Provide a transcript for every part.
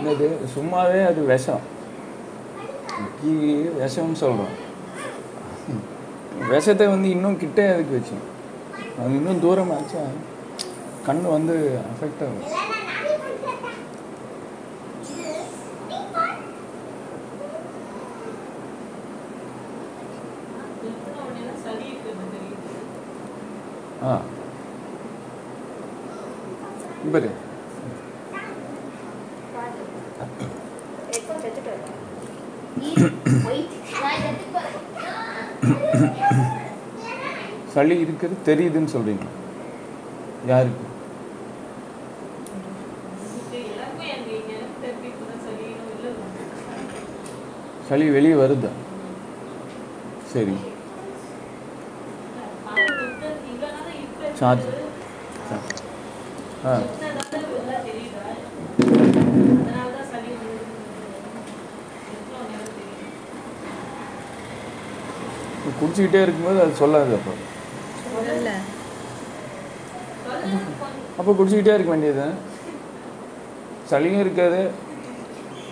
என்னது? சும்மாவே அது விஷம். கீ விஷம்னு சொல்கிறோம் விஷத்தை வந்து இன்னும் கிட்டே அதுக்கு வச்சோம்? அது இன்னும் தூரமாச்சா? கண் வந்து அஃபெக்ட் ஆகும் நிறுத்தின உடனே தான் சளி இருக்கிறது தெரியுது ஆ பாரு சளி இருக்கிறது தெரியுதுன்னு சொல்றீங்க யாருக்கு? களி சளி வெளியே வருதா? சரி. சார்ஜ். ஆ. குடிச்சிக்கிட்டே இருக்கும்போது அது சொல்லாது அப்போ. அப்போ குடிச்சிக்கிட்டே இருக்க வேண்டியது. சளியும் இருக்காது.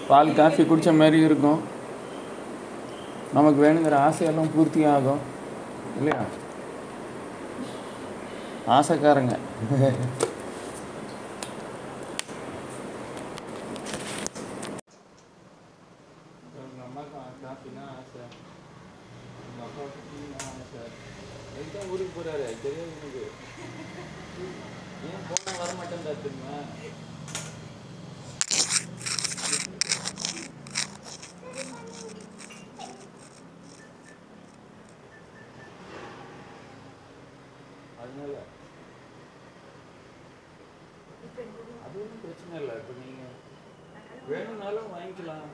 பால் காஃபி குடித்த மாதிரி இருக்கும். நமக்கு வேணுங்கிற ஆசையெல்லாம் பூர்த்தி ஆகும். இல்லையா? ஆசைக்காரங்க எங்கள் அம்மாவுக்கு காஃபினா ஆசை எங்கள் அப்பாவுக்கு டீனா ஆசை எதுதான் ஊருக்கு போகிறாரு தெரியாது எனக்கு ஏன் போனால் வர மாட்டேன் தெரியுமா அதனால அது ஒன்றும் பிரச்சனை இல்லை இப்போ நீங்கள் வேணும்னாலும் வாங்கிக்கலாம்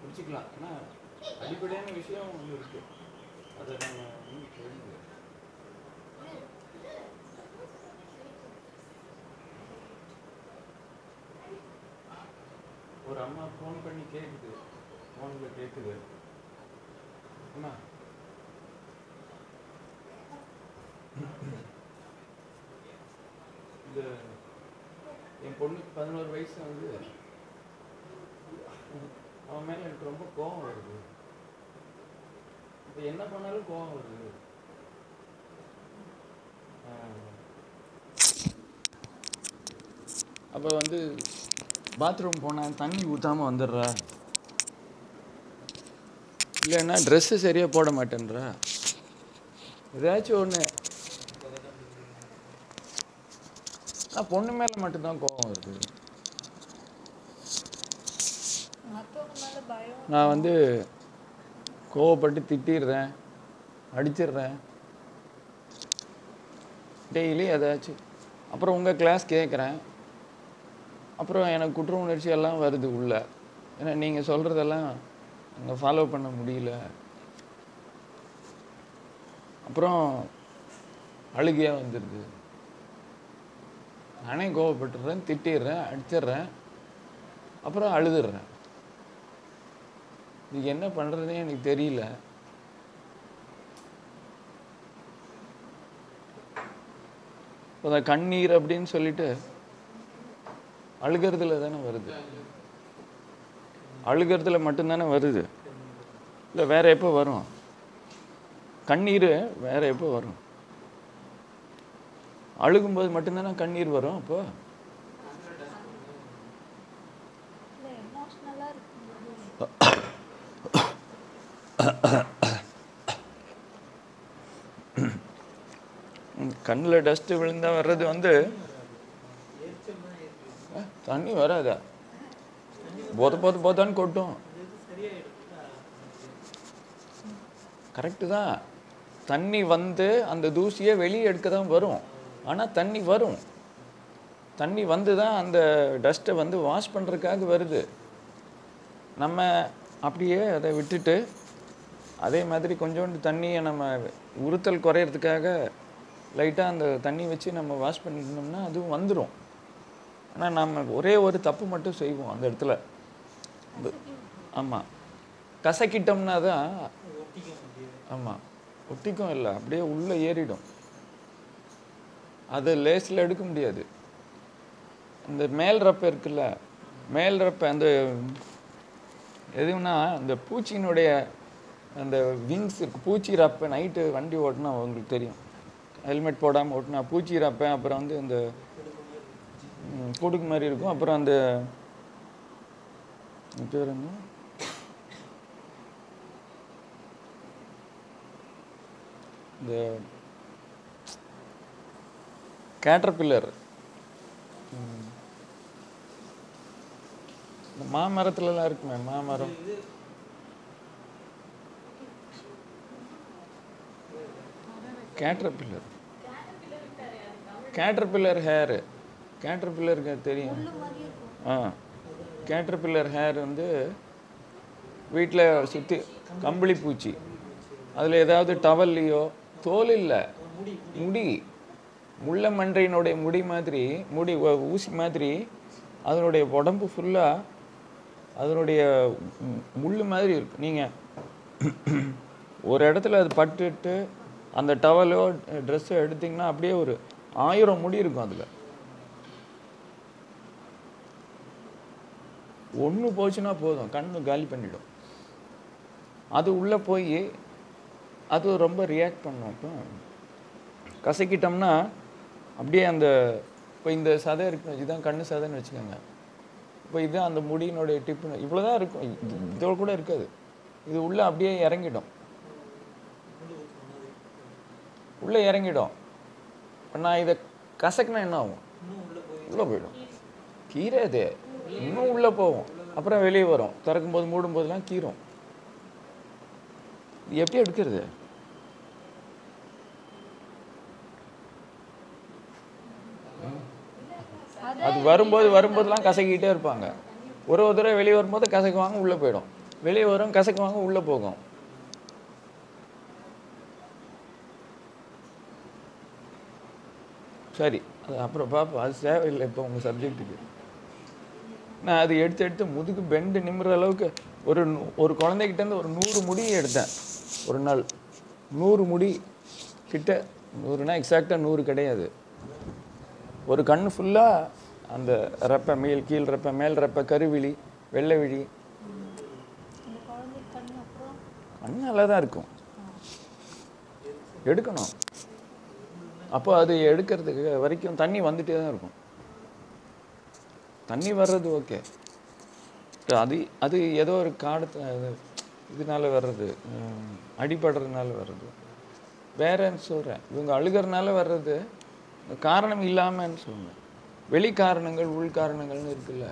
குடிச்சிக்கலாம் ஏன்னா அடிப்படையான விஷயம் ஒன்று இருக்கு அதை நம்ம இன்னும் தெரிஞ்சுக்கல. ஒரு அம்மா ஃபோன் பண்ணி கேட்குது ஃபோனில் கேட்குது அம்மா. இந்த என் பொண்ணுக்கு பதினோரு வயசு வந்து அவன் மேலே எனக்கு ரொம்ப கோபம் வருது. இப்போ என்ன பண்ணாலும் கோபம் வருது. அப்போ வந்து பாத்ரூம் போனால் தண்ணி ஊற்றாமல் வந்துடுறா. இல்லைன்னா ட்ரெஸ்ஸு சரியாக போட மாட்டேன்றா. ஏதாச்சும் ஒன்று நான் பொண்ணு மேலே மட்டும்தான் கோவம் வருது. நான் வந்து கோவப்பட்டு திட்டிடுறேன் அடிச்சிடுறேன். டெய்லி ஏதாச்சும். அப்புறம் உங்கள் கிளாஸ் கேட்குறேன் அப்புறம் எனக்கு குற்ற உணர்ச்சி எல்லாம் வருது உள்ள. ஏன்னா நீங்கள் சொல்கிறதெல்லாம் அங்கே ஃபாலோ பண்ண முடியல. அப்புறம் அழுகையாக வந்துடுது நானே கோவப்பட்டுடுறேன் திட்டிடுறேன் அடிச்சிடுறேன் அப்புறம் அழுதுடுறேன். இது என்ன பண்ணுறதுனே எனக்கு தெரியல. இப்போ கண்ணீர் அப்படின்னு சொல்லிட்டு அழுகிறதுல தானே வருது. அழுகிறதுல மட்டும்தானே வருது. இல்லை வேற எப்போ வரும்? கண்ணீர் வேற எப்போ வரும்? அழுகும்போது மட்டும்தானே கண்ணீர் வரும் அப்போ? கண்ணில் டஸ்ட்டு விழுந்தா வர்றது வந்து தண்ணி வராதா? போத போத போதான்னு கொட்டும். கரெக்டு தான். தண்ணி வந்து அந்த தூசியை வெளியே எடுக்க தான் வரும். ஆனால் தண்ணி வரும். தண்ணி வந்து தான் அந்த டஸ்ட்டை வந்து வாஷ் பண்ணுறதுக்காக வருது. நம்ம அப்படியே அதை விட்டுட்டு அதே மாதிரி கொஞ்சோண்டு தண்ணியை நம்ம உறுத்தல் குறையிறதுக்காக லைட்டாக அந்த தண்ணி வச்சு நம்ம வாஷ் பண்ணிட்டோம்னா அதுவும் வந்துடும் ஆனால் நம்ம ஒரே ஒரு தப்பு மட்டும் செய்வோம் அந்த இடத்துல. ஆமாம் கசக்கிட்டோம்னா தான் ஆமாம் ஒட்டிக்கும் இல்லை. அப்படியே உள்ளே ஏறிடும். அதை லேஸில் எடுக்க முடியாது. இந்த மேல் ரப்பை இருக்குல்ல மேல் ரப்பை அந்த எதுனா அந்த பூச்சியினுடைய அந்த விங்ஸ் பூச்சி ரப்பை நைட்டு வண்டி ஓட்டினா உங்களுக்கு தெரியும். ஹெல்மெட் போடாமல் ஓட்டினா பூச்சி ரப்பேன் அப்புறம் வந்து இந்த கொடுக்கு மாதிரி இருக்கும். அப்புறம் அந்த பேர் என்ன? இந்த கேட்டர்பில்லர் இந்த மாமரத்துலலாம் இருக்குமே மாமரம். கேட்டர்பில்லர் கேட்டர்பில்லர் ஹேரு கேட்டர்பில்லருக்கு தெரியும். இருக்கும். ஆ. கேட்டர்பில்லர் ஹேர் வந்து வீட்டில் சுற்றி கம்பளி பூச்சி. அதில் ஏதாவது டவல்லையோ தோல் இல்லை முடி. முள்ள மன்றையினுடைய முடி மாதிரி முடி ஊசி மாதிரி அதனுடைய உடம்பு ஃபுல்லாக அதனுடைய மு- முள்ளு மாதிரி இருக்கு நீங்கள் ஒரு இடத்துல அது பட்டுட்டு அந்த டவலோ ட்ரெஸ்ஸோ எடுத்தீங்கன்னா அப்படியே ஒரு ஆயிரம் முடி இருக்கும் அதில். ஒன்று போச்சுன்னா போதும். கண்ணு காலி பண்ணிடும். அது உள்ளே போய் அது ரொம்ப ரியாக்ட் பண்ணும். இப்போ கசக்கிட்டோம்னா அப்படியே அந்த இப்போ இந்த சதை இருக்கு இதுதான் கண்ணு சதைன்னு வச்சுக்கோங்க. இப்போ இதுதான் அந்த முடியினுடைய டிப்பு இவ்வளோ தான் இருக்கும். இது- இதோட கூட இருக்காது. இது உள்ளே அப்படியே இறங்கிடும். உள்ளே இறங்கிடும். இப்போ நான் இதை கசக்கினா என்ன ஆகும்? உள்ளே போயிடும். கீரை அது. இன்னும் உள்ளே போகும். அப்புறம் வெளியே வரும். திறக்கும் போது மூடும் போதெல்லாம் கீரும் இது எப்படி எடுக்கிறது? அது வரும்போது வரும்போதெல்லாம் கசக்கிட்டே இருப்பாங்க. ஒரு ஒரு தடவை வெளியே வரும்போது கசக்குவாங்க உள்ளே போயிடும். வெளியே வரும் கசக்குவாங்க உள்ளே போகும். சரி. அது அப்புறம் பார்ப்போம் அது தேவையில்லை இப்போ உங்கள் சப்ஜெக்ட்டுக்கு நான் அது எடுத்து எடுத்து முதுகு பெண்டு நிமிர அளவுக்கு ஒரு நூ- ஒரு குழந்தைகிட்டேருந்து ஒரு நூறு முடி எடுத்தேன். ஒரு நாள். நூறு முடி கிட்ட நூறுனா எக்ஸாக்டாக நூறு கிடையாது. ஒரு கண் ஃபுல்லாக அந்த ரெப்பை மேல் கீழ் ரெப்பை மேல் ரெப்பை கருவிழி வெள்ளை விழி. கண் நல்லா தான் இருக்கும். எடுக்கணும். அப்போ அது எடுக்கிறதுக்கு வரைக்கும் தண்ணி வந்துட்டே தான் இருக்கும். தண்ணி வர்றது ஓகே. அது அது ஏதோ ஒரு காடத்து அது இதனால வர்றது அடிபடுறதுனால வர்றது. வேறன்னு சொல்கிறேன் இவங்க அழுகிறதுனால வர்றது காரணம் இல்லாமன்னு சொல்லுங்க. வெளி காரணங்கள் உள் காரணங்கள்னு இருக்குல்ல.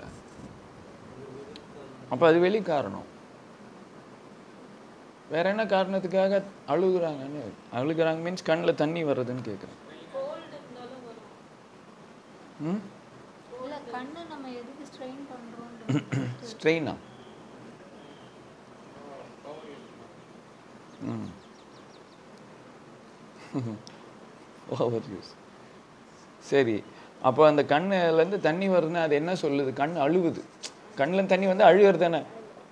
அப்போ அது வெளி காரணம். வேற என்ன காரணத்துக்காக அழுகுறாங்கன்னு அழுகுறாங்க மீன்ஸ் கண்ணில் தண்ணி வர்றதுன்னு கேட்குறேன் ம்? கண்ணு நம்ம எதுக்கு ஸ்ட்ரெயின் ஓவர் யூஸ் சரி அப்போ அந்த கண்ணுலேருந்து தண்ணி வருதுன்னா அது என்ன சொல்லுது? கண் அழுகுது கண்ணில் தண்ணி வந்து அழுகிறது தானே?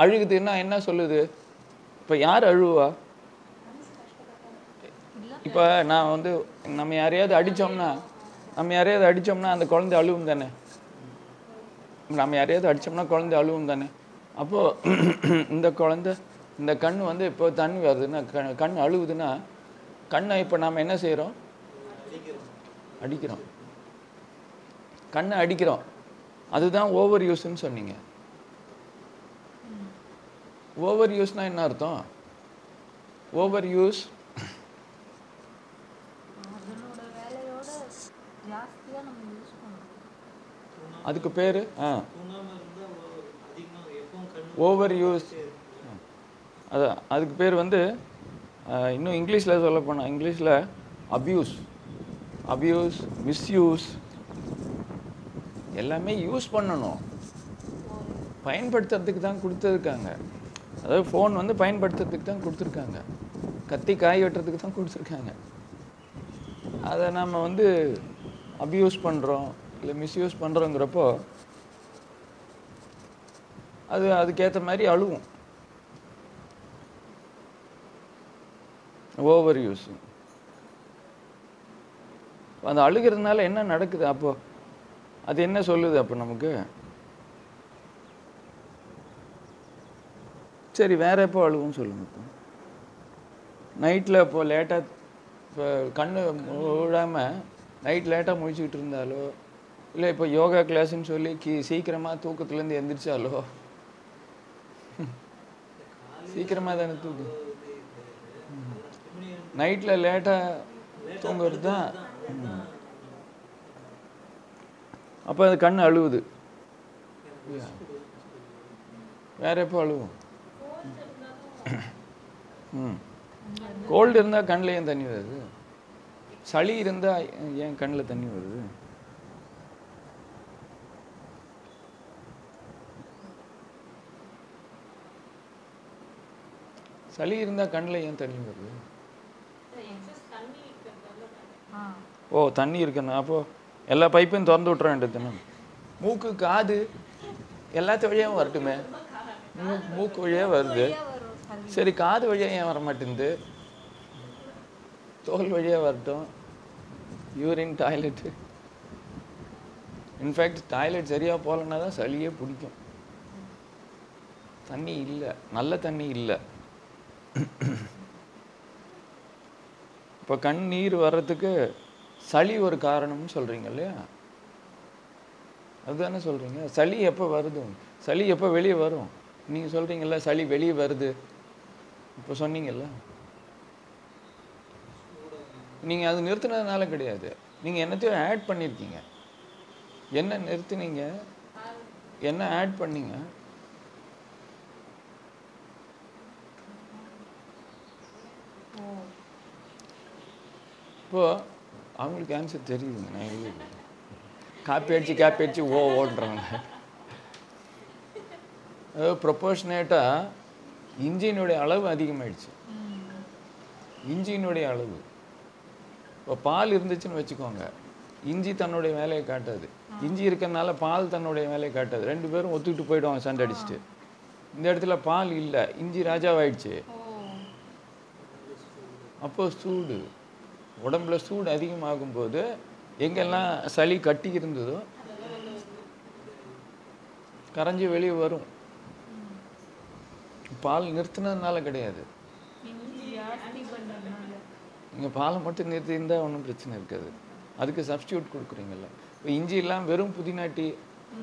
அழுகுதுன்னா என்ன சொல்லுது? இப்போ யார் அழுவா? இப்போ நான் வந்து நம்ம யாரையாவது அடித்தோம்னா நம்ம யாரையாவது அடித்தோம்னா அந்த குழந்தை அழுவும் தானே? நம்ம யாரையாவது அடித்தோம்னா குழந்தை அழுவும் தானே? அப்போது இந்த குழந்தை இந்த கண் வந்து இப்போ தண்ணி வருதுன்னா கண் கண் அழுகுதுன்னா கண்ணை இப்போ நாம் என்ன செய்கிறோம் அடிக்கிறோம். கண்ணை அடிக்கிறோம். அதுதான் ஓவர் யூஸ்ன்னு சொன்னீங்க. ஓவர் யூஸ்னால் என்ன அர்த்தம்? ஓவர் யூஸ் அதனோட வேலையோட ஜாஸ்தியா நம்ம யூஸ் பண்றோம் அதுக்கு பேர் ஆ. ஓவர் யூஸ் அதான் அதுக்கு பேர் வந்து இன்னும் இங்கிலீஷில் சொல்ல போனால் இங்கிலீஷில் அப்யூஸ் அப்யூஸ் மிஸ்யூஸ் எல்லாமே யூஸ் பண்ணணும். பயன்படுத்துறதுக்கு தான் கொடுத்துருக்காங்க. அதாவது ஃபோன் வந்து பயன்படுத்துறதுக்கு தான் கொடுத்துருக்காங்க. கத்தி காய் வெட்டுறதுக்கு தான் கொடுத்துருக்காங்க. அதை நாம் வந்து அப்யூஸ் பண்ணுறோம் இல்லை மிஸ்யூஸ் பண்ணுறோங்கிறப்போ அது அதுக்கேற்ற மாதிரி அழுவும். ஓவர் யூஸ் அந்த அழுகிறதுனால என்ன நடக்குது அப்போ? அது என்ன சொல்லுது அப்போ நமக்கு? சரி வேற எப்போ அழுவும் சொல்லுங்க இப்போ. நைட்டில் இப்போ லேட்டாக இப்போ கண்ணு விடாமல் நைட் லேட்டாக முழிச்சுக்கிட்டு இருந்தாலோ இல்லை இப்போ யோகா கிளாஸ்ன்னு சொல்லி கீ சீக்கிரமாக தூக்கத்துலேருந்து எந்திரிச்சாலோ? சீக்கிரமாக தானே தூக்கு. நைட்டில் லேட்டாக தூங்குறது தான் அப்போ அது கண் அழுவுது. வேற எப்போ அழுவும்? ம். கோல்டு இருந்தால் கண்ணில் ஏன் தண்ணி வருது. சளி இருந்தால் ஏன் கண்ணில் தண்ணி வருது. சளி இருந்தால் கண்ணில் ஏன் தண்ணி வருது? ஓ தண்ணி இருக்குண்ணா அப்போது எல்லா பைப்பையும் திறந்து விட்ற வேண்டியதுன்னு மூக்கு காது எல்லாத்து வழியாகவும் வரட்டுமே. மூ மூக்கு வழியாக வருது. சரி காது வழியாக ஏன் வர மாட்டேங்குது தோல் வழியாக வரட்டும். யூரின் டாய்லெட்டு இன்ஃபேக்ட் டாய்லெட் சரியாக போகலன்னா தான் சளியே பிடிக்கும். தண்ணி இல்லை. நல்ல தண்ணி இல்லை. இப்போ கண் நீர் வர்றதுக்கு சளி ஒரு காரணம்னு சொல்கிறீங்க இல்லையா? அதுதானே சொல்கிறீங்க சளி எப்போ வருது? சளி எப்போ வெளியே வரும்? நீங்கள் சொல்கிறீங்கள சளி வெளியே வருது. இப்போ சொன்னீங்கல்ல. நீங்கள் அது நிறுத்தினதுனால கிடையாது. நீங்கள் என்னத்தையும் ஆட் பண்ணியிருக்கீங்க என்ன நிறுத்தினீங்க? என்ன ஆட் பண்ணீங்க? இப்போது இப்போ அவங்களுக்கு ஆன்சர் தெரியுதுங்க நான் எழுதி காப்பி அடிச்சு காப்பி அடிச்சு ஓ ஓடுறாங்க அதாவது ப்ரொபோஷனேட்டாக இன்ஜினுடைய அளவு அதிகமாயிடுச்சு. இன்ஜினுடைய அளவு. இப்போ பால் இருந்துச்சுன்னு வச்சுக்கோங்க. இஞ்சி தன்னுடைய வேலையை காட்டாது. இஞ்சி இருக்கிறனால பால் தன்னுடைய வேலையை காட்டாது. ரெண்டு பேரும் ஒத்துக்கிட்டு போயிடுவாங்க சண்டை அடிச்சுட்டு. இந்த இடத்துல பால் இல்லை. இஞ்சி ராஜாவாயிடுச்சு. அப்போது சூடு. உடம்புல சூடு அதிகமாகும் போது எங்கெல்லாம் சளி கட்டி இருந்ததோ கரைஞ்சி வெளியே வரும். பால் நிறுத்தினதுனால கிடையாது. நீங்கள் பாலை மட்டும் நிறுத்தியிருந்தா ஒன்றும் பிரச்சனை இருக்காது. அதுக்கு சப்ஸ்டியூட் கொடுக்குறீங்கல்ல. இப்போ இஞ்சி எல்லாம் வெறும் புதினா டீ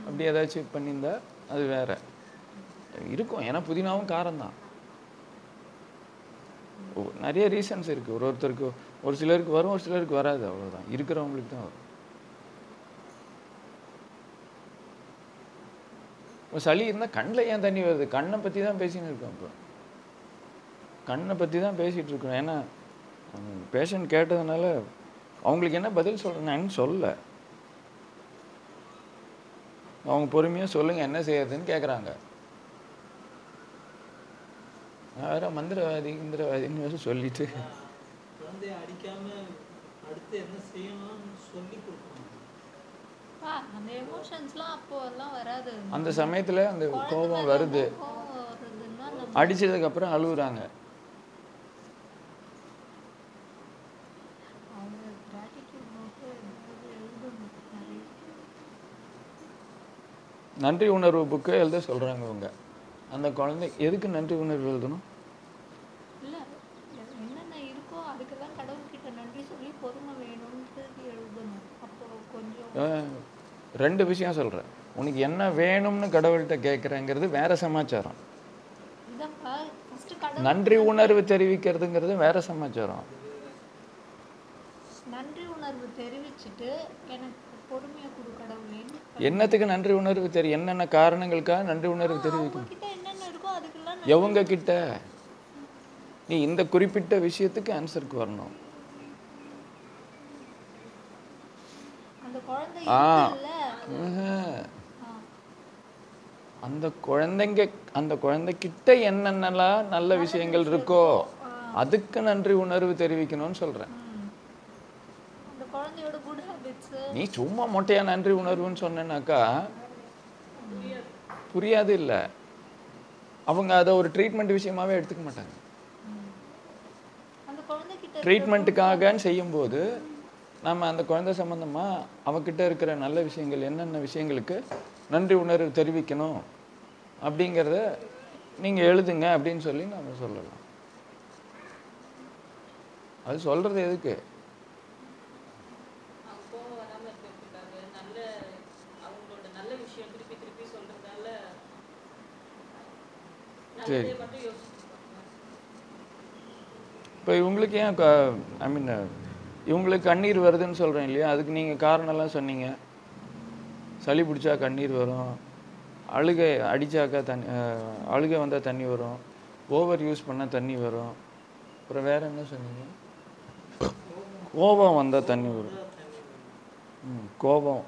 அப்படி ஏதாச்சும் பண்ணியிருந்தால் அது வேற. இருக்கும். ஏன்னா புதினாவும் காரம்தான். தான் நிறைய ரீசன்ஸ் இருக்குது ஒரு ஒருத்தருக்கு ஒரு சிலருக்கு வரும் ஒரு சிலருக்கு வராது. அவ்வளவுதான். இருக்கிறவங்களுக்கு தான் வரும். இப்போ சளி இருந்தால் கண்ணில் ஏன் தண்ணி வருது? கண்ணை பற்றி தான் பேசின்னு இருக்கோம் இப்போ. கண்ணை பற்றி தான் பேசிகிட்டு இருக்கோம். ஏன்னா பேஷண்ட் கேட்டதுனால அவங்களுக்கு என்ன பதில் சொல்கிறேன்னு சொல்ல. அவங்க பொறுமையாக சொல்லுங்கள் என்ன செய்யறதுன்னு கேட்குறாங்க வேற மந்திரவாதி இந்திரவாதின்னு வேற சொல்லிட்டு. அந்த சமயத்தில் அந்த கோபம் வருது. அடிச்சதுக்கப்புறம் அழுகுறாங்க அவங்க நன்றி உணர்வு புக்கு எழுத சொல்கிறாங்க இவங்க. அந்த குழந்தை எதுக்கு நன்றி உணர்வு எழுதணும் இல்ல என்னென்ன இருக்கோ அதுக்கெல்லாம் கடவுள்கிட்ட நன்றி சொல்லி பொறுமை வேணும்னு எழுதணும் அப்போ கொஞ்சம் அஹ், ரெண்டு விஷயம் சொல்கிறேன் உனக்கு என்ன வேணும்னு கடவுள்கிட்ட கேட்குறேங்கிறது வேற சமாச்சாரம். நன்றி உணர்வு தெரிவிக்கிறதுங்கிறது வேற சமாச்சாரம். நன்றி உணர்வு தெரிவிச்சுட்டு எனக்கு பொறுமையை கொடு கடவுளேன்னு என்னத்துக்கு நன்றி உணர்வு தெரியும் என்னென்ன காரணங்களுக்காக நன்றி உணர்வு அதுக்கெல்லாம் எவங்க கிட்ட நீ இந்த குறிப்பிட்ட விஷயத்துக்கு ஆன்சருக்கு வரணும் அந்த குழந்தை ஆ. அந்த குழந்தைங்க அந்த குழந்தைகிட்ட என்னென்னலாம் நல்ல விஷயங்கள் இருக்கோ அதுக்கு நன்றி உணர்வு தெரிவிக்கணும்னு சொல்றேன். நீ சும்மா மொட்டையா நன்றி உணர்வுன்னு சொன்னேனாக்கா புரியாது இல்ல. அவங்க அதை ஒரு ட்ரீட்மெண்ட் விஷயமாவே எடுத்துக்க மாட்டாங்க. ட்ரீட்மெண்ட்டுக்காகன்னு செய்யும்போது நம்ம அந்த குழந்தை சம்மந்தமா அவகிட்ட இருக்கிற நல்ல விஷயங்கள் என்னென்ன விஷயங்களுக்கு நன்றி உணர்வு தெரிவிக்கணும் அப்படிங்கிறத நீங்கள் எழுதுங்க அப்படின்னு சொல்லி நம்ம சொல்லலாம். அது சொல்கிறது எதுக்கு? சரி. இப்போ இவங்களுக்கு ஏன் ஐ மீன் இவங்களுக்கு கண்ணீர் வருதுன்னு சொல்கிறேன் இல்லையா? அதுக்கு நீங்கள் காரணம்லாம் சொன்னீங்க. சளி பிடிச்சா கண்ணீர் வரும். அழுகை அடித்தாக்கா தண்ணி அழுகை வந்தால் தண்ணி வரும். ஓவர் யூஸ் பண்ணால் தண்ணி வரும். அப்புறம் வேறு என்ன சொன்னீங்க? கோபம் வந்தால் தண்ணி வரும். ம் கோபம்.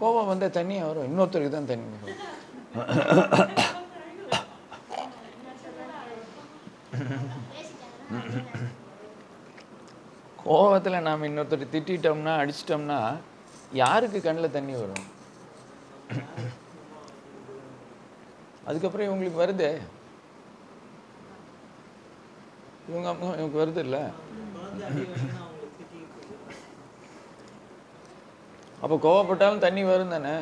கோபம் வந்தால் தண்ணியாக வரும். இன்னொருத்தருக்கு தான் தண்ணி வரும். கோபத்தில் நாம் இன்னொருத்தர் திட்டிட்டோம்னா அடிச்சிட்டோம்னா யாருக்கு கண்ணில் தண்ணி வரும்? அதுக்கப்புறம் இவங்களுக்கு வருதே? இவங்க அம்மா இவங்களுக்கு வருது இல்லை? அப்போ கோவப்பட்டாலும் தண்ணி வரும் தானே?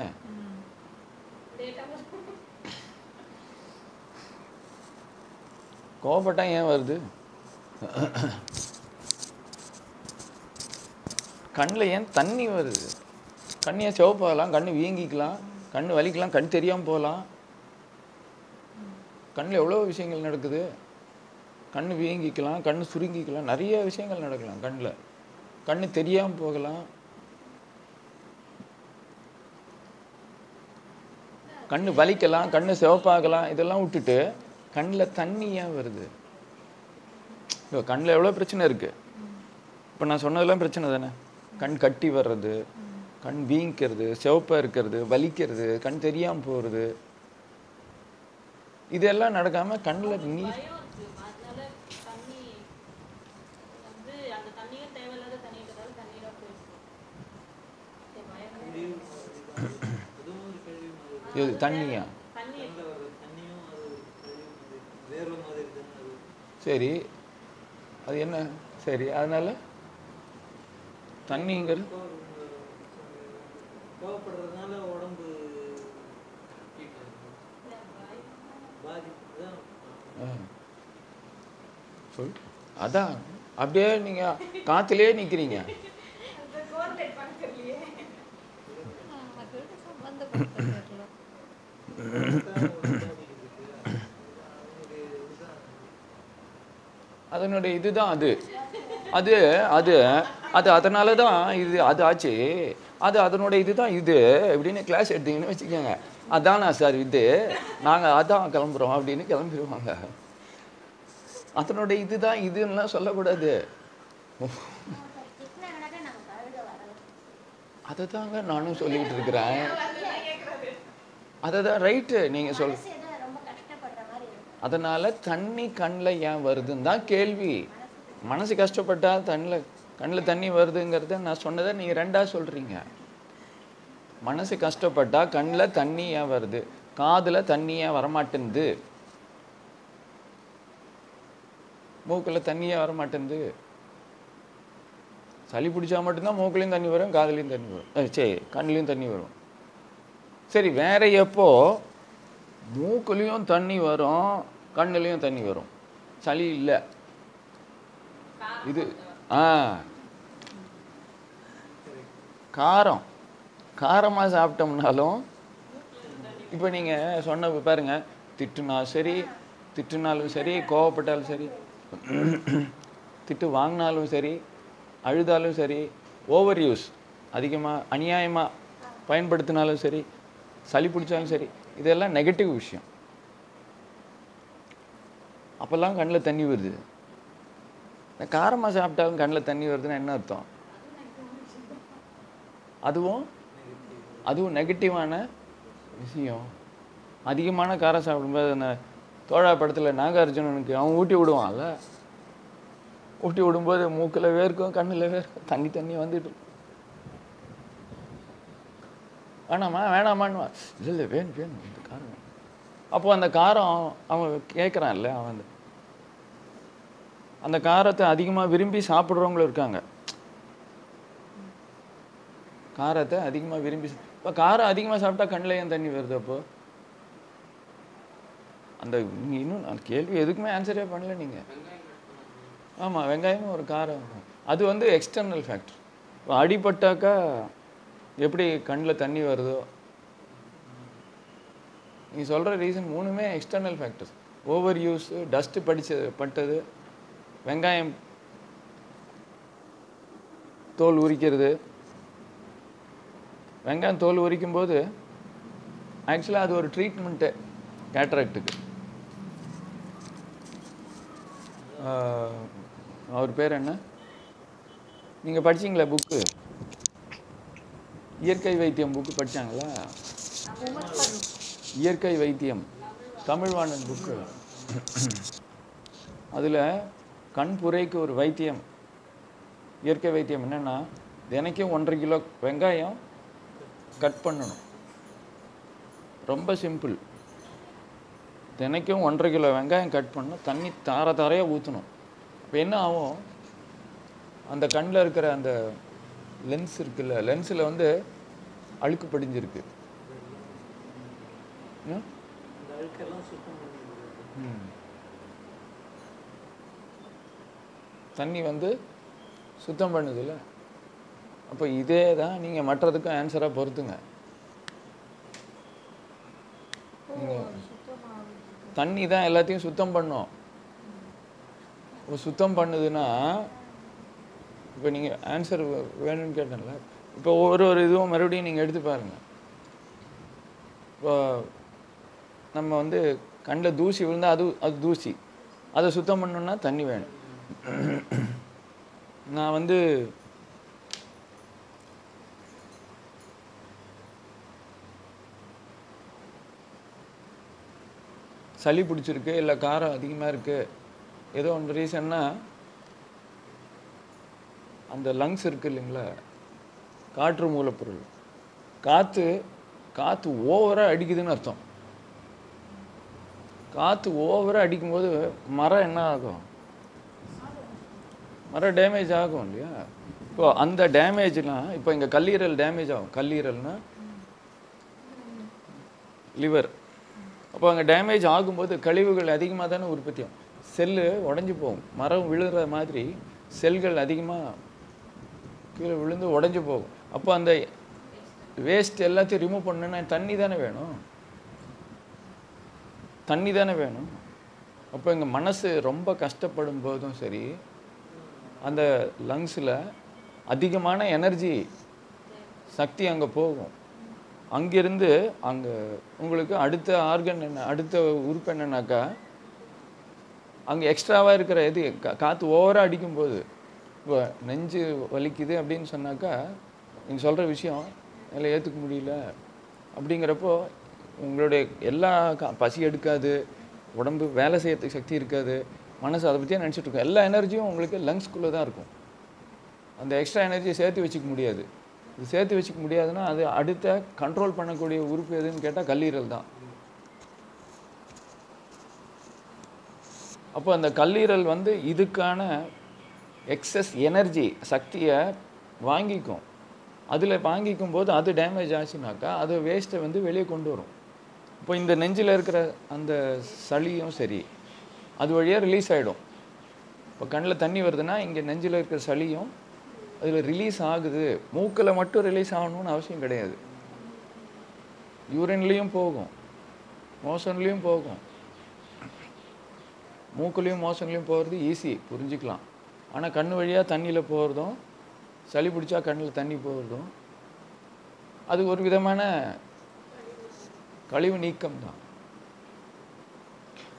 கோவப்பட்டா ஏன் வருது? கண்ணில் ஏன் தண்ணி வருது? கண்ணியை சிவப்பாகலாம் கண் வீங்கிக்கலாம் கண் வலிக்கலாம் கண் தெரியாமல் போகலாம். கண்ணில் எவ்வளோ விஷயங்கள் நடக்குது. கண் வீங்கிக்கலாம் கண் சுருங்கிக்கலாம் நிறைய விஷயங்கள் நடக்கலாம் கண்ணில். கண் தெரியாமல் போகலாம். கண் வலிக்கலாம் கண் சிவப்பாகலாம் இதெல்லாம் விட்டுட்டு கண்ணில் தண்ணி ஏன் வருது? இப்போ கண்ணில் எவ்வளோ பிரச்சனை இருக்குது இப்போ நான் சொன்னதெல்லாம் பிரச்சனை தானே? கண் கட்டி வர்றது கண் வீங்கிக்கிறது சிவப்பாக இருக்கிறது வலிக்கிறது கண் தெரியாமல் போகிறது இதெல்லாம் நடக்காமல் கண்ணில் நீர் இது தண்ணியா? சரி. அது என்ன? சரி. அதனால? தண்ணிங்கிறது கோவப்படுறதுனால உடம்பு. சொல். அதான். அப்படியே நீங்க சம்பந்தப்படுத்த தெரியல அதனுடைய இதுதான் அது. அது அது அது அதனால தான் இது அது ஆச்சு. அது அதனோட இதுதான் இது அப்படின்னு கிளாஸ் எடுத்தீங்கன்னு வச்சுக்கோங்க. அதானா சார் இது. நாங்கள் அதான் கிளம்புறோம் அப்படின்னு கிளம்பிடுவாங்க. அதனோட இதுதான் இதுன்னெலாம் சொல்லக்கூடாது. அதை தாங்க நானும் சொல்லிக்கிட்டு இருக்கிறேன். அதை தான் ரைட்டு நீங்கள் சொல் அதனால் தண்ணி கண்ணில் ஏன் வருதுன்னு தான் கேள்வி. மனசு கஷ்டப்பட்டால் தண்ணில் கண்ணில் தண்ணி வருதுங்கிறத நான் சொன்னதை நீங்கள் ரெண்டாக சொல்கிறீங்க மனசு கஷ்டப்பட்டால் கண்ணில் தண்ணி ஏன் வருது. காதில் தண்ணி ஏன் வரமாட்டேங்குது மூக்கில் தண்ணியே ஏன் வரமாட்டேங்குது சளி பிடிச்சா மட்டும்தான் மூக்குலேயும் தண்ணி வரும் காதுலையும் தண்ணி வரும். சரி கண்ணிலையும் தண்ணி வரும். சரி வேற எப்போ மூக்குலேயும் தண்ணி வரும் கண்ணுலேயும் தண்ணி வரும்? சளி இல்லை. இது ஆ. காரம். காரமாக சாப்பிட்டோம்னாலும் இப்போ நீங்கள் சொன்ன பாருங்க திட்டுனா சரி திட்டுனாலும் சரி கோவப்பட்டாலும் சரி திட்டு வாங்கினாலும் சரி அழுதாலும் சரி ஓவர் யூஸ் அதிகமாக அநியாயமாக பயன்படுத்தினாலும் சரி சளி பிடிச்சாலும் சரி இதெல்லாம் நெகட்டிவ் விஷயம். அப்போல்லாம் கண்ணில் தண்ணி வருது. இந்த காரமாக சாப்பிட்டாலும் கண்ணில் தண்ணி வருதுன்னா என்ன அர்த்தம்? அதுவும் அதுவும் நெகட்டிவான விஷயம். அதிகமான காரம் சாப்பிடும்போது அந்த தோழா படத்தில் நாகார்ஜுனனுக்கு அவன் ஊட்டி விடுவான்ல. ஊட்டி விடும்போது மூக்கில் வேர்க்கும் கண்ணில் வேர்க்கும் தண்ணி தண்ணி வந்துட்டு. வேணாமா வேணாமான்னு இல்லை இல்லை வேணும் வேணும். இந்த காரம் அப்போது அந்த காரம் அவன் கேட்குறான்ல அவன் அந்த காரத்தை அதிகமாக விரும்பி சாப்பிட்றவங்களும் இருக்காங்க. காரத்தை அதிகமாக விரும்பி இப்போ காரம் அதிகமாக சாப்பிட்டா கண்ணில் ஏன் தண்ணி வருது அப்போ? அந்த நீங்கள் இன்னும் அந்த கேள்வி எதுக்குமே ஆன்சரே பண்ணல நீங்கள் ஆமாம் வெங்காயமும் ஒரு காரம். அது வந்து எக்ஸ்டர்னல் ஃபேக்டர் இப்போ அடிபட்டாக்கா எப்படி கண்ணில் தண்ணி வருதோ? நீ சொல்கிற ரீசன் மூணுமே external factors over use dust படிச்சது பட்டது வெங்காயம் தோல் உரிக்கிறது. வெங்காயம் தோல் உரிக்கும் போது ஆக்சுவலாக அது ஒரு ட்ரீட்மெண்ட்டு கேட்ராக்டுக்கு அவர் பேர் என்ன? நீங்கள் படிச்சீங்களா புக்கு இயற்கை வைத்தியம் புக்கு படிச்சாங்களா? இயற்கை வைத்தியம் தமிழ்வாணன் புக்கு அதில் கண் புரைக்கு ஒரு வைத்தியம் இயற்கை வைத்தியம் என்னென்னா தினைக்கும் ஒன்றரை கிலோ வெங்காயம் கட் பண்ணணும். ரொம்ப சிம்பிள் தினைக்கும் ஒன்றரை கிலோ வெங்காயம் கட் பண்ணணும் தண்ணி தார தாரையாக ஊற்றணும் இப்போ என்ன ஆகும்? அந்த கண்ணில் இருக்கிற அந்த லென்ஸ் இருக்குல்ல லென்ஸில் வந்து அழுக்கு படிஞ்சிருக்கு என்ன? அந்த அழுக்கெல்லாம் சுத்தம் பண்ணி ம். தண்ணி வந்து சுத்தம் பண்ணுதுல்ல? அப்போ இதே தான் நீங்கள் மற்றதுக்கும் ஆன்சராக பொறுத்துங்க தண்ணி தான் எல்லாத்தையும் சுத்தம் பண்ணும். இப்போ சுத்தம் பண்ணுதுன்னா இப்போ நீங்கள் ஆன்சர் வேணும்னு கேட்டேன்ல இப்போ ஒரு ஒரு இதுவும் மறுபடியும் நீங்கள் எடுத்து பாருங்கள் இப்போ நம்ம வந்து கண்ணில் தூசி விழுந்தால் அது அது தூசி. அதை சுத்தம் பண்ணணுன்னா தண்ணி வேணும். நான் வந்து சளி பிடிச்சிருக்கு இல்லை காரம் அதிகமாக இருக்குது ஏதோ ஒன்று ரீசன்னா அந்த லங்ஸ் இருக்கு இல்லைங்களா? காற்று மூலப்பொருள். காற்று காற்று ஓவராக அடிக்குதுன்னு அர்த்தம். காற்று ஓவராக அடிக்கும்போது மரம் என்ன ஆகும்? மரம் டேமேஜ் ஆகும் இல்லையா? இப்போ அந்த டேமேஜ்லாம் இப்போ இங்கே கல்லீரல் டேமேஜ் ஆகும். கல்லீரல்னா லிவர் அப்போ அங்கே டேமேஜ் ஆகும்போது கழிவுகள் அதிகமாக தானே உற்பத்தி ஆகும். செல்லு உடஞ்சி போகும். மரம் விழுகிற மாதிரி செல்கள் அதிகமாக கீழே விழுந்து உடஞ்சி போகும். அப்போ அந்த வேஸ்ட் எல்லாத்தையும் ரிமூவ் பண்ணுன்னா தண்ணி தானே வேணும்? தண்ணி தானே வேணும்? அப்போ எங்கள் மனசு ரொம்ப கஷ்டப்படும் போதும் சரி அந்த லங்ஸில் அதிகமான எனர்ஜி சக்தி அங்கே போகும். அங்கிருந்து அங்கே உங்களுக்கு அடுத்த ஆர்கன் என்ன அடுத்த உறுப்பு என்னன்னாக்கா அங்கே எக்ஸ்ட்ராவாக இருக்கிற இது கா- காற்று ஓவராக அடிக்கும்போது இப்போ நெஞ்சு வலிக்குது அப்படின்னு சொன்னாக்கா நீங்கள் சொல்கிற விஷயம் என்னால் ஏற்றுக்க முடியல. அப்படிங்கிறப்போ உங்களுடைய எல்லா கா- பசி எடுக்காது உடம்பு வேலை செய்யறதுக்கு சக்தி இருக்காது மனசு அதை பற்றியே நினச்சிட்ருக்கும் எல்லா எனர்ஜியும் உங்களுக்கு லங்ஸ்குள்ளே தான் இருக்கும். அந்த எக்ஸ்ட்ரா எனர்ஜியை சேர்த்து வச்சுக்க முடியாது. இது சேர்த்து வச்சுக்க முடியாதுன்னா அது அடுத்த கண்ட்ரோல் பண்ணக்கூடிய உறுப்பு எதுன்னு கேட்டால் கல்லீரல் தான். அப்போ அந்த கல்லீரல் வந்து இதுக்கான எக்ஸஸ் எனர்ஜி சக்தியை வாங்கிக்கும். அதில் வாங்கிக்கும் போது அது டேமேஜ் ஆச்சுனாக்கா அது வேஸ்ட்டை வந்து வெளியே கொண்டு வரும். இப்போ இந்த நெஞ்சில் இருக்கிற அந்த சளியும் சரி அது வழியாக ரிலீஸ் ஆகிடும் இப்போ கண்ணில் தண்ணி வருதுன்னா இங்கே நெஞ்சில் இருக்கிற சளியும் அதில் ரிலீஸ் ஆகுது. மூக்கில் மட்டும் ரிலீஸ் ஆகணும்னு அவசியம் கிடையாது. யூரின்லேயும் போகும். மோஷன்லேயும் போகும். மூக்குலேயும் மோஷன்லேயும் போகிறது ஈஸி புரிஞ்சுக்கலாம். ஆனால் கண் வழியாக தண்ணியில் போகிறதும் சளி பிடிச்சா கண்ணில் தண்ணி போகிறதும் அது ஒரு விதமான கழிவு நீக்கம் தான்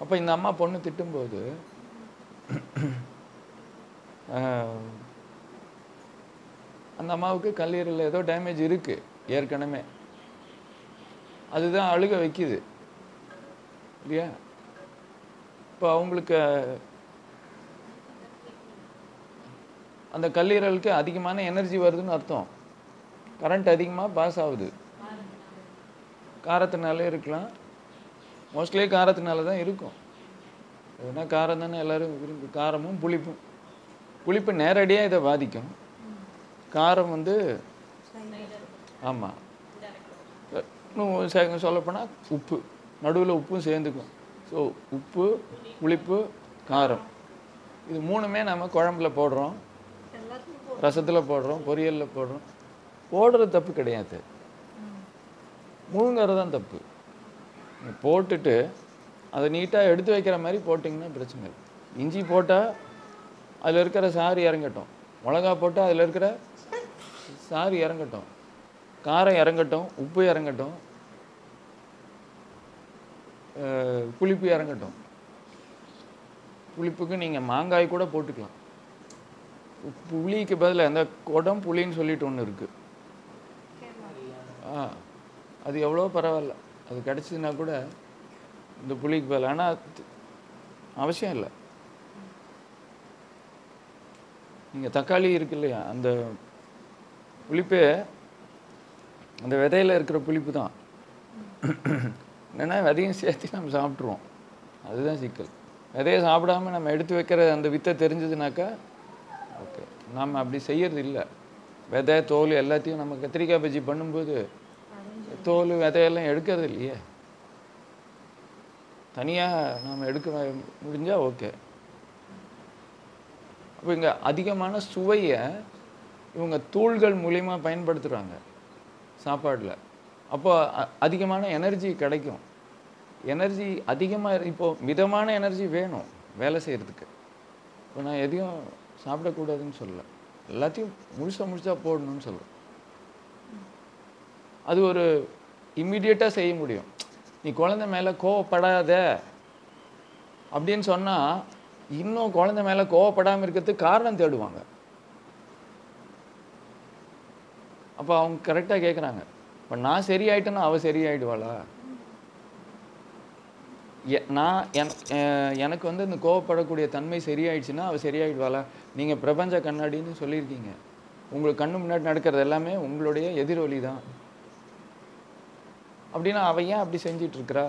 அப்போ இந்த அம்மா பொண்ணு திட்டும்போது அந்த அம்மாவுக்கு கல்லீரலில் ஏதோ டேமேஜ் இருக்குது ஏற்கனவே. அதுதான் அழுக வைக்குது. இல்லையா? இப்போ அவங்களுக்கு அந்த கல்லீரலுக்கு அதிகமான எனர்ஜி வருதுன்னு அர்த்தம். கரண்ட் அதிகமாக பாஸ் ஆகுது. காரத்தினாலே இருக்கலாம். மோஸ்ட்லி காரத்தினால தான் இருக்கும். ஏன்னா காரம் தானே எல்லாரும் விரும்பி காரமும் புளிப்பும். புளிப்பு நேரடியாக இதை பாதிக்கும். காரம் வந்து ஆமாம் இன்னும் சொல்லப்போனால் உப்பு. நடுவில் உப்பும் சேர்ந்துக்கும். ஸோ உப்பு புளிப்பு காரம். இது மூணுமே நம்ம குழம்புல போடுறோம். ரசத்தில் போடுறோம். பொரியலில் போடுறோம். போடுறது தப்பு கிடையாது. முழுங்கிறது தான் தப்பு. போட்டுட்டு அதை நீட்டாக எடுத்து வைக்கிற மாதிரி போட்டிங்கன்னா பிரச்சனை இல்லை. இஞ்சி போட்டால் அதில் இருக்கிற சாறு இறங்கட்டும். மிளகா போட்டால் அதில் இருக்கிற சாறு இறங்கட்டும். காரம் இறங்கட்டும் உப்பு இறங்கட்டும் புளிப்பு இறங்கட்டும். புளிப்புக்கு நீங்கள் மாங்காய் கூட போட்டுக்கலாம். புளிக்கு பதிலாக இந்த குடம் புளின்னு சொல்லிட்டு ஒன்று இருக்குது ஆ அது எவ்வளோ பரவாயில்ல. அது கிடச்சிதுன்னா கூட இந்த புளிக்கு பதில். ஆனால் அவசியம் இல்லை. நீங்கள் தக்காளி இருக்கு இல்லையா? அந்த புளிப்பே அந்த விதையில இருக்கிற புளிப்பு தான். என்னென்னா விதையும் சேர்த்து நம்ம சாப்பிட்ருவோம் அதுதான் சிக்கல். விதையை சாப்பிடாம நம்ம எடுத்து வைக்கிற அந்த வித்தை தெரிஞ்சதுனாக்கா ஓகே. நாம் அப்படி செய்யறது இல்லை. விதை தோல் எல்லாத்தையும் நம்ம கத்திரிக்காய் பஜ்ஜி பண்ணும்போது தோல் விதையெல்லாம் எடுக்கிறது இல்லையே தனியாக நாம் எடுக்க முடிஞ்சால் ஓகே. அப்போ இங்கே அதிகமான சுவையை இவங்க தூள்கள் மூலிமா பயன்படுத்துகிறாங்க சாப்பாடில். அப்போ அ- அதிகமான எனர்ஜி கிடைக்கும். எனர்ஜி அதிகமாக இப்போது மிதமான எனர்ஜி வேணும் வேலை செய்கிறதுக்கு இப்போ நான் எதையும் சாப்பிடக்கூடாதுன்னு சொல்லல. எல்லாத்தையும் முழுசா முழுசாக போடணும்னு சொல்லுவேன் அது ஒரு இம்மிடியட்டாக செய்ய முடியும். நீ குழந்தை மேலே கோவப்படாத. அப்படின்னு சொன்னால் இன்னும் குழந்தை மேலே கோவப்படாமல் இருக்கிறதுக்கு காரணம் தேடுவாங்க. அப்போ அவங்க கரெக்டாக கேட்குறாங்க இப்போ நான் சரியாயிட்டேன்னா அவள் சரியாயிடுவாளா? நான் என்- எனக்கு வந்து இந்த கோவப்படக்கூடிய தன்மை சரியாயிடுச்சுன்னா அவள் சரியாயிடுவாளா? நீங்கள் பிரபஞ்ச கண்ணாடின்னு சொல்லியிருக்கீங்க. உங்களுக்கு கண்ணு முன்னாடி நடக்கிறது எல்லாமே உங்களுடைய எதிரொலி தான் அப்படின்னா அவ ஏன் அப்படி செஞ்சிட்டு இருக்கிறா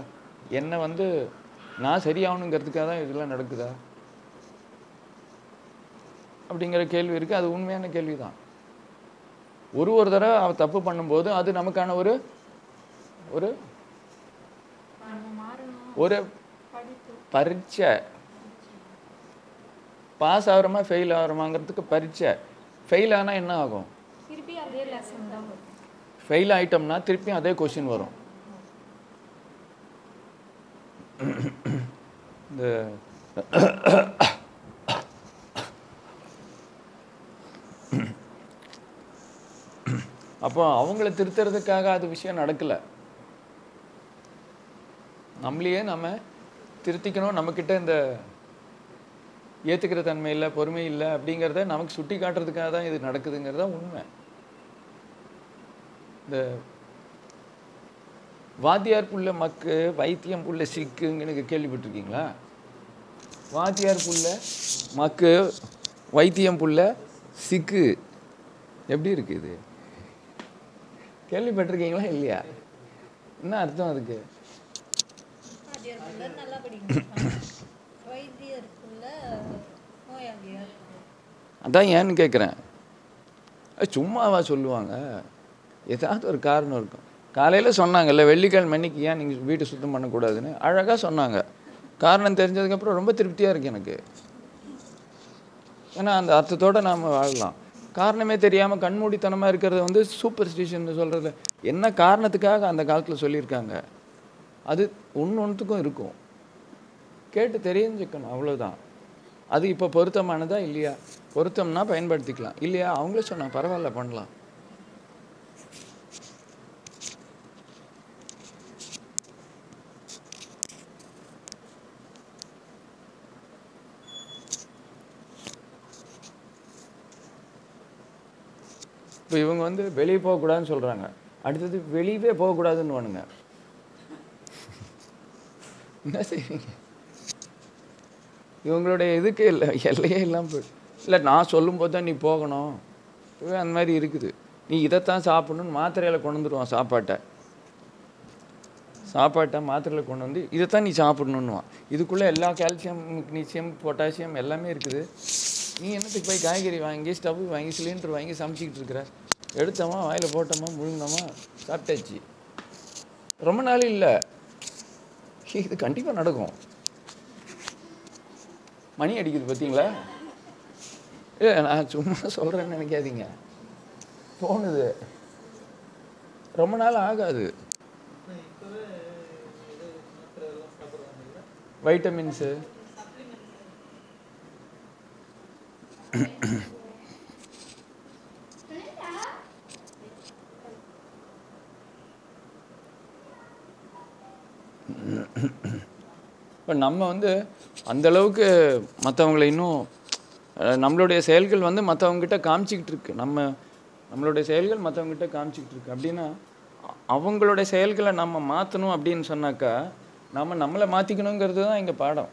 என்னை வந்து நான் சரியாகணுங்கிறதுக்காக தான் இதெல்லாம் நடக்குதா? அப்படிங்கிற கேள்வி இருக்குது அது உண்மையான கேள்வி தான் ஒரு ஒரு தடவை அவ தப்பு பண்ணும்போது அது நமக்கான ஒரு ஒரு ஒரு பரீட்சை. பாஸ் ஆகிறோமா ஃபெயில் ஆகிறோமாங்கிறதுக்கு பரீட்சை. ஃபெயில் ஆனால் என்ன ஆகும்? ஃபெயில் ஆயிட்டோம்னா திருப்பியும் அதே கொஷின் வரும். இந்த அப்போ அவங்கள திருத்துறதுக்காக அது விஷயம் நடக்கல. நம்மளையே நம்ம திருத்திக்கணும். நம்மக்கிட்ட இந்த ஏற்றுக்கிற தன்மை இல்லை பொறுமை இல்லை அப்படிங்கிறத நமக்கு சுட்டி காட்டுறதுக்காக தான் இது நடக்குதுங்கிறது உண்மை. இந்த வாத்தியார் புள்ள மக்கு வைத்தியம் புள்ள எனக்கு கேள்விப்பட்டிருக்கீங்களா? வாத்தியார் புள்ள மக்கு வைத்தியம் புள்ள சிக்கு. எப்படி இருக்கு இது? கேள்விப்பட்டிருக்கீங்களா இல்லையா? என்ன அர்த்தம் அதுக்கு? அதான் ஏன்னு கேட்குறேன் சும்மாவா சொல்லுவாங்க. ஏதாவது ஒரு காரணம் இருக்கும். காலையில் சொன்னாங்கல்ல வெள்ளிக்கிழமை அன்னைக்கு ஏன் நீங்கள் வீட்டை சுத்தம் பண்ணக்கூடாதுன்னு? அழகாக சொன்னாங்க. காரணம் தெரிஞ்சதுக்கப்புறம் ரொம்ப திருப்தியாக இருக்கு எனக்கு. ஏன்னா அந்த அர்த்தத்தோடு நாம் வாழலாம். காரணமே தெரியாமல் கண்மூடித்தனமாக இருக்கிறது வந்து சூப்பர் ஸ்டிஷன் சொல்கிறது என்ன காரணத்துக்காக அந்த காலத்தில் சொல்லியிருக்காங்க? அது ஒன்று ஒன்றுத்துக்கும் இருக்கும். கேட்டு தெரிஞ்சுக்கணும் அவ்வளோதான் அது இப்போ பொருத்தமானதா இல்லையா? பொருத்தம்னா பயன்படுத்திக்கலாம். இல்லையா? அவங்களே சொன்னால் பரவாயில்ல பண்ணலாம். இப்போ இவங்க வந்து வெளியே போகக்கூடாதுன்னு சொல்கிறாங்க அடுத்தது வெளியவே போகக்கூடாதுன்னு வானுங்க என்ன செய்வீங்க? இவங்களுடைய இதுக்கு இல்லை எல்லையே இல்லாமல் போய். இல்லை நான் சொல்லும்போது தான் நீ போகணும். இவன் அந்த மாதிரி இருக்குது. நீ இதைத்தான் சாப்பிடணும்னு மாத்திரையில் கொண்டு வந்துடுவான் சாப்பாட்டை. சாப்பாட்டை மாத்திரையில் கொண்டு வந்து இதைத்தான் நீ சாப்பிடணுன்னுவான். இதுக்குள்ளே எல்லா கால்சியம் மெக்னீசியம் பொட்டாசியம் எல்லாமே இருக்குது. நீ என்னத்துக்கு போய் காய்கறி வாங்கி ஸ்டவ் வாங்கி சிலிண்டர் வாங்கி சமைச்சிக்கிட்டு இருக்கிற? எடுத்தோமா வாயில் போட்டோமா முழுங்கோமா சாப்பிட்டாச்சு. ரொம்ப நாள் இல்லை. இது கண்டிப்பாக நடக்கும். மணி அடிக்குது பார்த்தீங்களா இல்லை நான் சும்மா சொல்கிறேன்னு நினைக்காதீங்க. தோணுது. ரொம்ப நாள் ஆகாது ஆனா இப்பவே இது மாத்திரை எல்லாம் சாப்பிடுறாங்க இல்ல வைட்டமின்ஸு. இப்போ நம்ம வந்து அந்த அளவுக்கு மற்றவங்களை இன்னும் அஹ், நம்மளுடைய செயல்கள் வந்து மற்றவங்ககிட்ட காமிச்சிக்கிட்டு இருக்கு. நம்ம நம்மளுடைய செயல்கள் மற்றவங்ககிட்ட காமிச்சிக்கிட்டு இருக்கு. அப்படின்னா அவங்களுடைய செயல்களை நம்ம மாற்றணும் அப்படின்னு சொன்னாக்கா நாம் நம்மளை மாற்றிக்கணுங்கிறது தான் இங்கே பாடம்.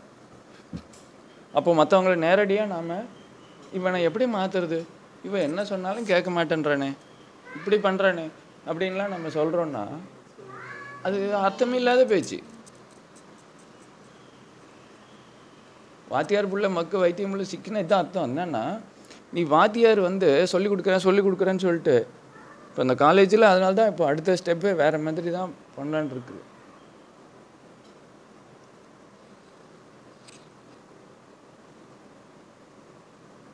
அப்போ மற்றவங்களை நேரடியாக நாம் இவனை எப்படி மாற்றுறது இவன் என்ன சொன்னாலும் கேட்க மாட்டேன்றானே. இப்படி பண்ணுறானே அப்படின்லாம் நம்ம சொல்கிறோன்னா அது அர்த்தமில்லாத பேச்சு. வாத்தியார் புள்ள மக்கு வைத்தியம் புள்ள சிக்கின இதுதான் அர்த்தம். என்னன்னா நீ வாத்தியார் வந்து சொல்லி கொடுக்குறேன் சொல்லி கொடுக்குறேன்னு சொல்லிட்டு இப்போ இந்த காலேஜில் அதனால தான் இப்போ அடுத்த ஸ்டெப்பே வேறு மாதிரி தான் பண்ணலான்னு இருக்குது.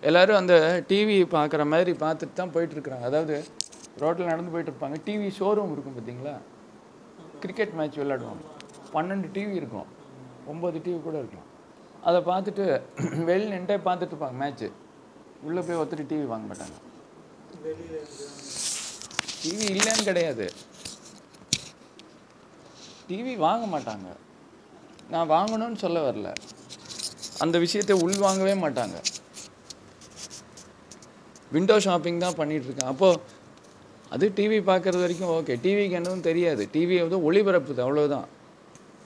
எல்லோரும் அந்த டிவி பார்க்குற மாதிரி பார்த்துட்டு தான் போயிட்டுருக்குறாங்க. அதாவது ரோட்டில் நடந்து போயிட்டு இருப்பாங்க டிவி ஷோரூம் இருக்கும் பார்த்தீங்களா? கிரிக்கெட் மேட்ச் விளையாடுவாங்க. பன்னெண்டு டிவி இருக்கும். ஒம்பது டிவி கூட இருக்கும் அதை பார்த்துட்டு வெளியில் நின்ட்டே பார்த்துட்டு இருப்பாங்க மேட்ச்சு உள்ளே போய் ஒருத்தர் டிவி வாங்க மாட்டாங்க. டிவி இல்லைன்னு கிடையாது. டிவி வாங்க மாட்டாங்க. நான் வாங்கணும்னு சொல்ல வரல. அந்த விஷயத்தை உள் வாங்கவே மாட்டாங்க. விண்டோ ஷாப்பிங் தான் பண்ணிகிட்ருக்கேன் அப்போது அது டிவி பார்க்குறது வரைக்கும் ஓகே டிவிக்கு என்னவும் தெரியாது. டிவி வந்து ஒளிபரப்புது அவ்வளோதான்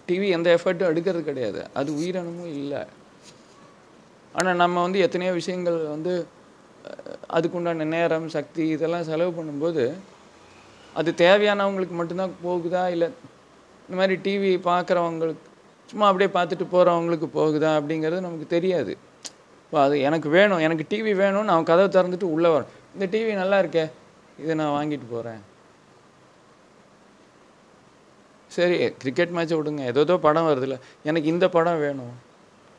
டிவி எந்த எஃபர்ட்டும் எடுக்கிறது கிடையாது. அது உயிரினமும் இல்லை. ஆனால் நம்ம வந்து எத்தனையோ விஷயங்கள் வந்து அதுக்குண்டான நேரம் சக்தி இதெல்லாம் செலவு பண்ணும்போது அது தேவையானவங்களுக்கு மட்டும்தான் போகுதா? இல்லை இந்த மாதிரி டிவி பார்க்குறவங்களுக்கு சும்மா அப்படியே பார்த்துட்டு போகிறவங்களுக்கு போகுதா? அப்படிங்கிறது நமக்கு தெரியாது. அது எனக்கு வேணும் எனக்கு டிவி வேணும்னு அவன் கதவை திறந்துட்டு உள்ளே வரும். இந்த டிவி நல்லா இருக்கே இதை நான் வாங்கிட்டு போகிறேன் சரி கிரிக்கெட் மேட்ச்சை விடுங்க. ஏதோ ஏதோ படம் வருதுல்ல. எனக்கு இந்த படம் வேணும்.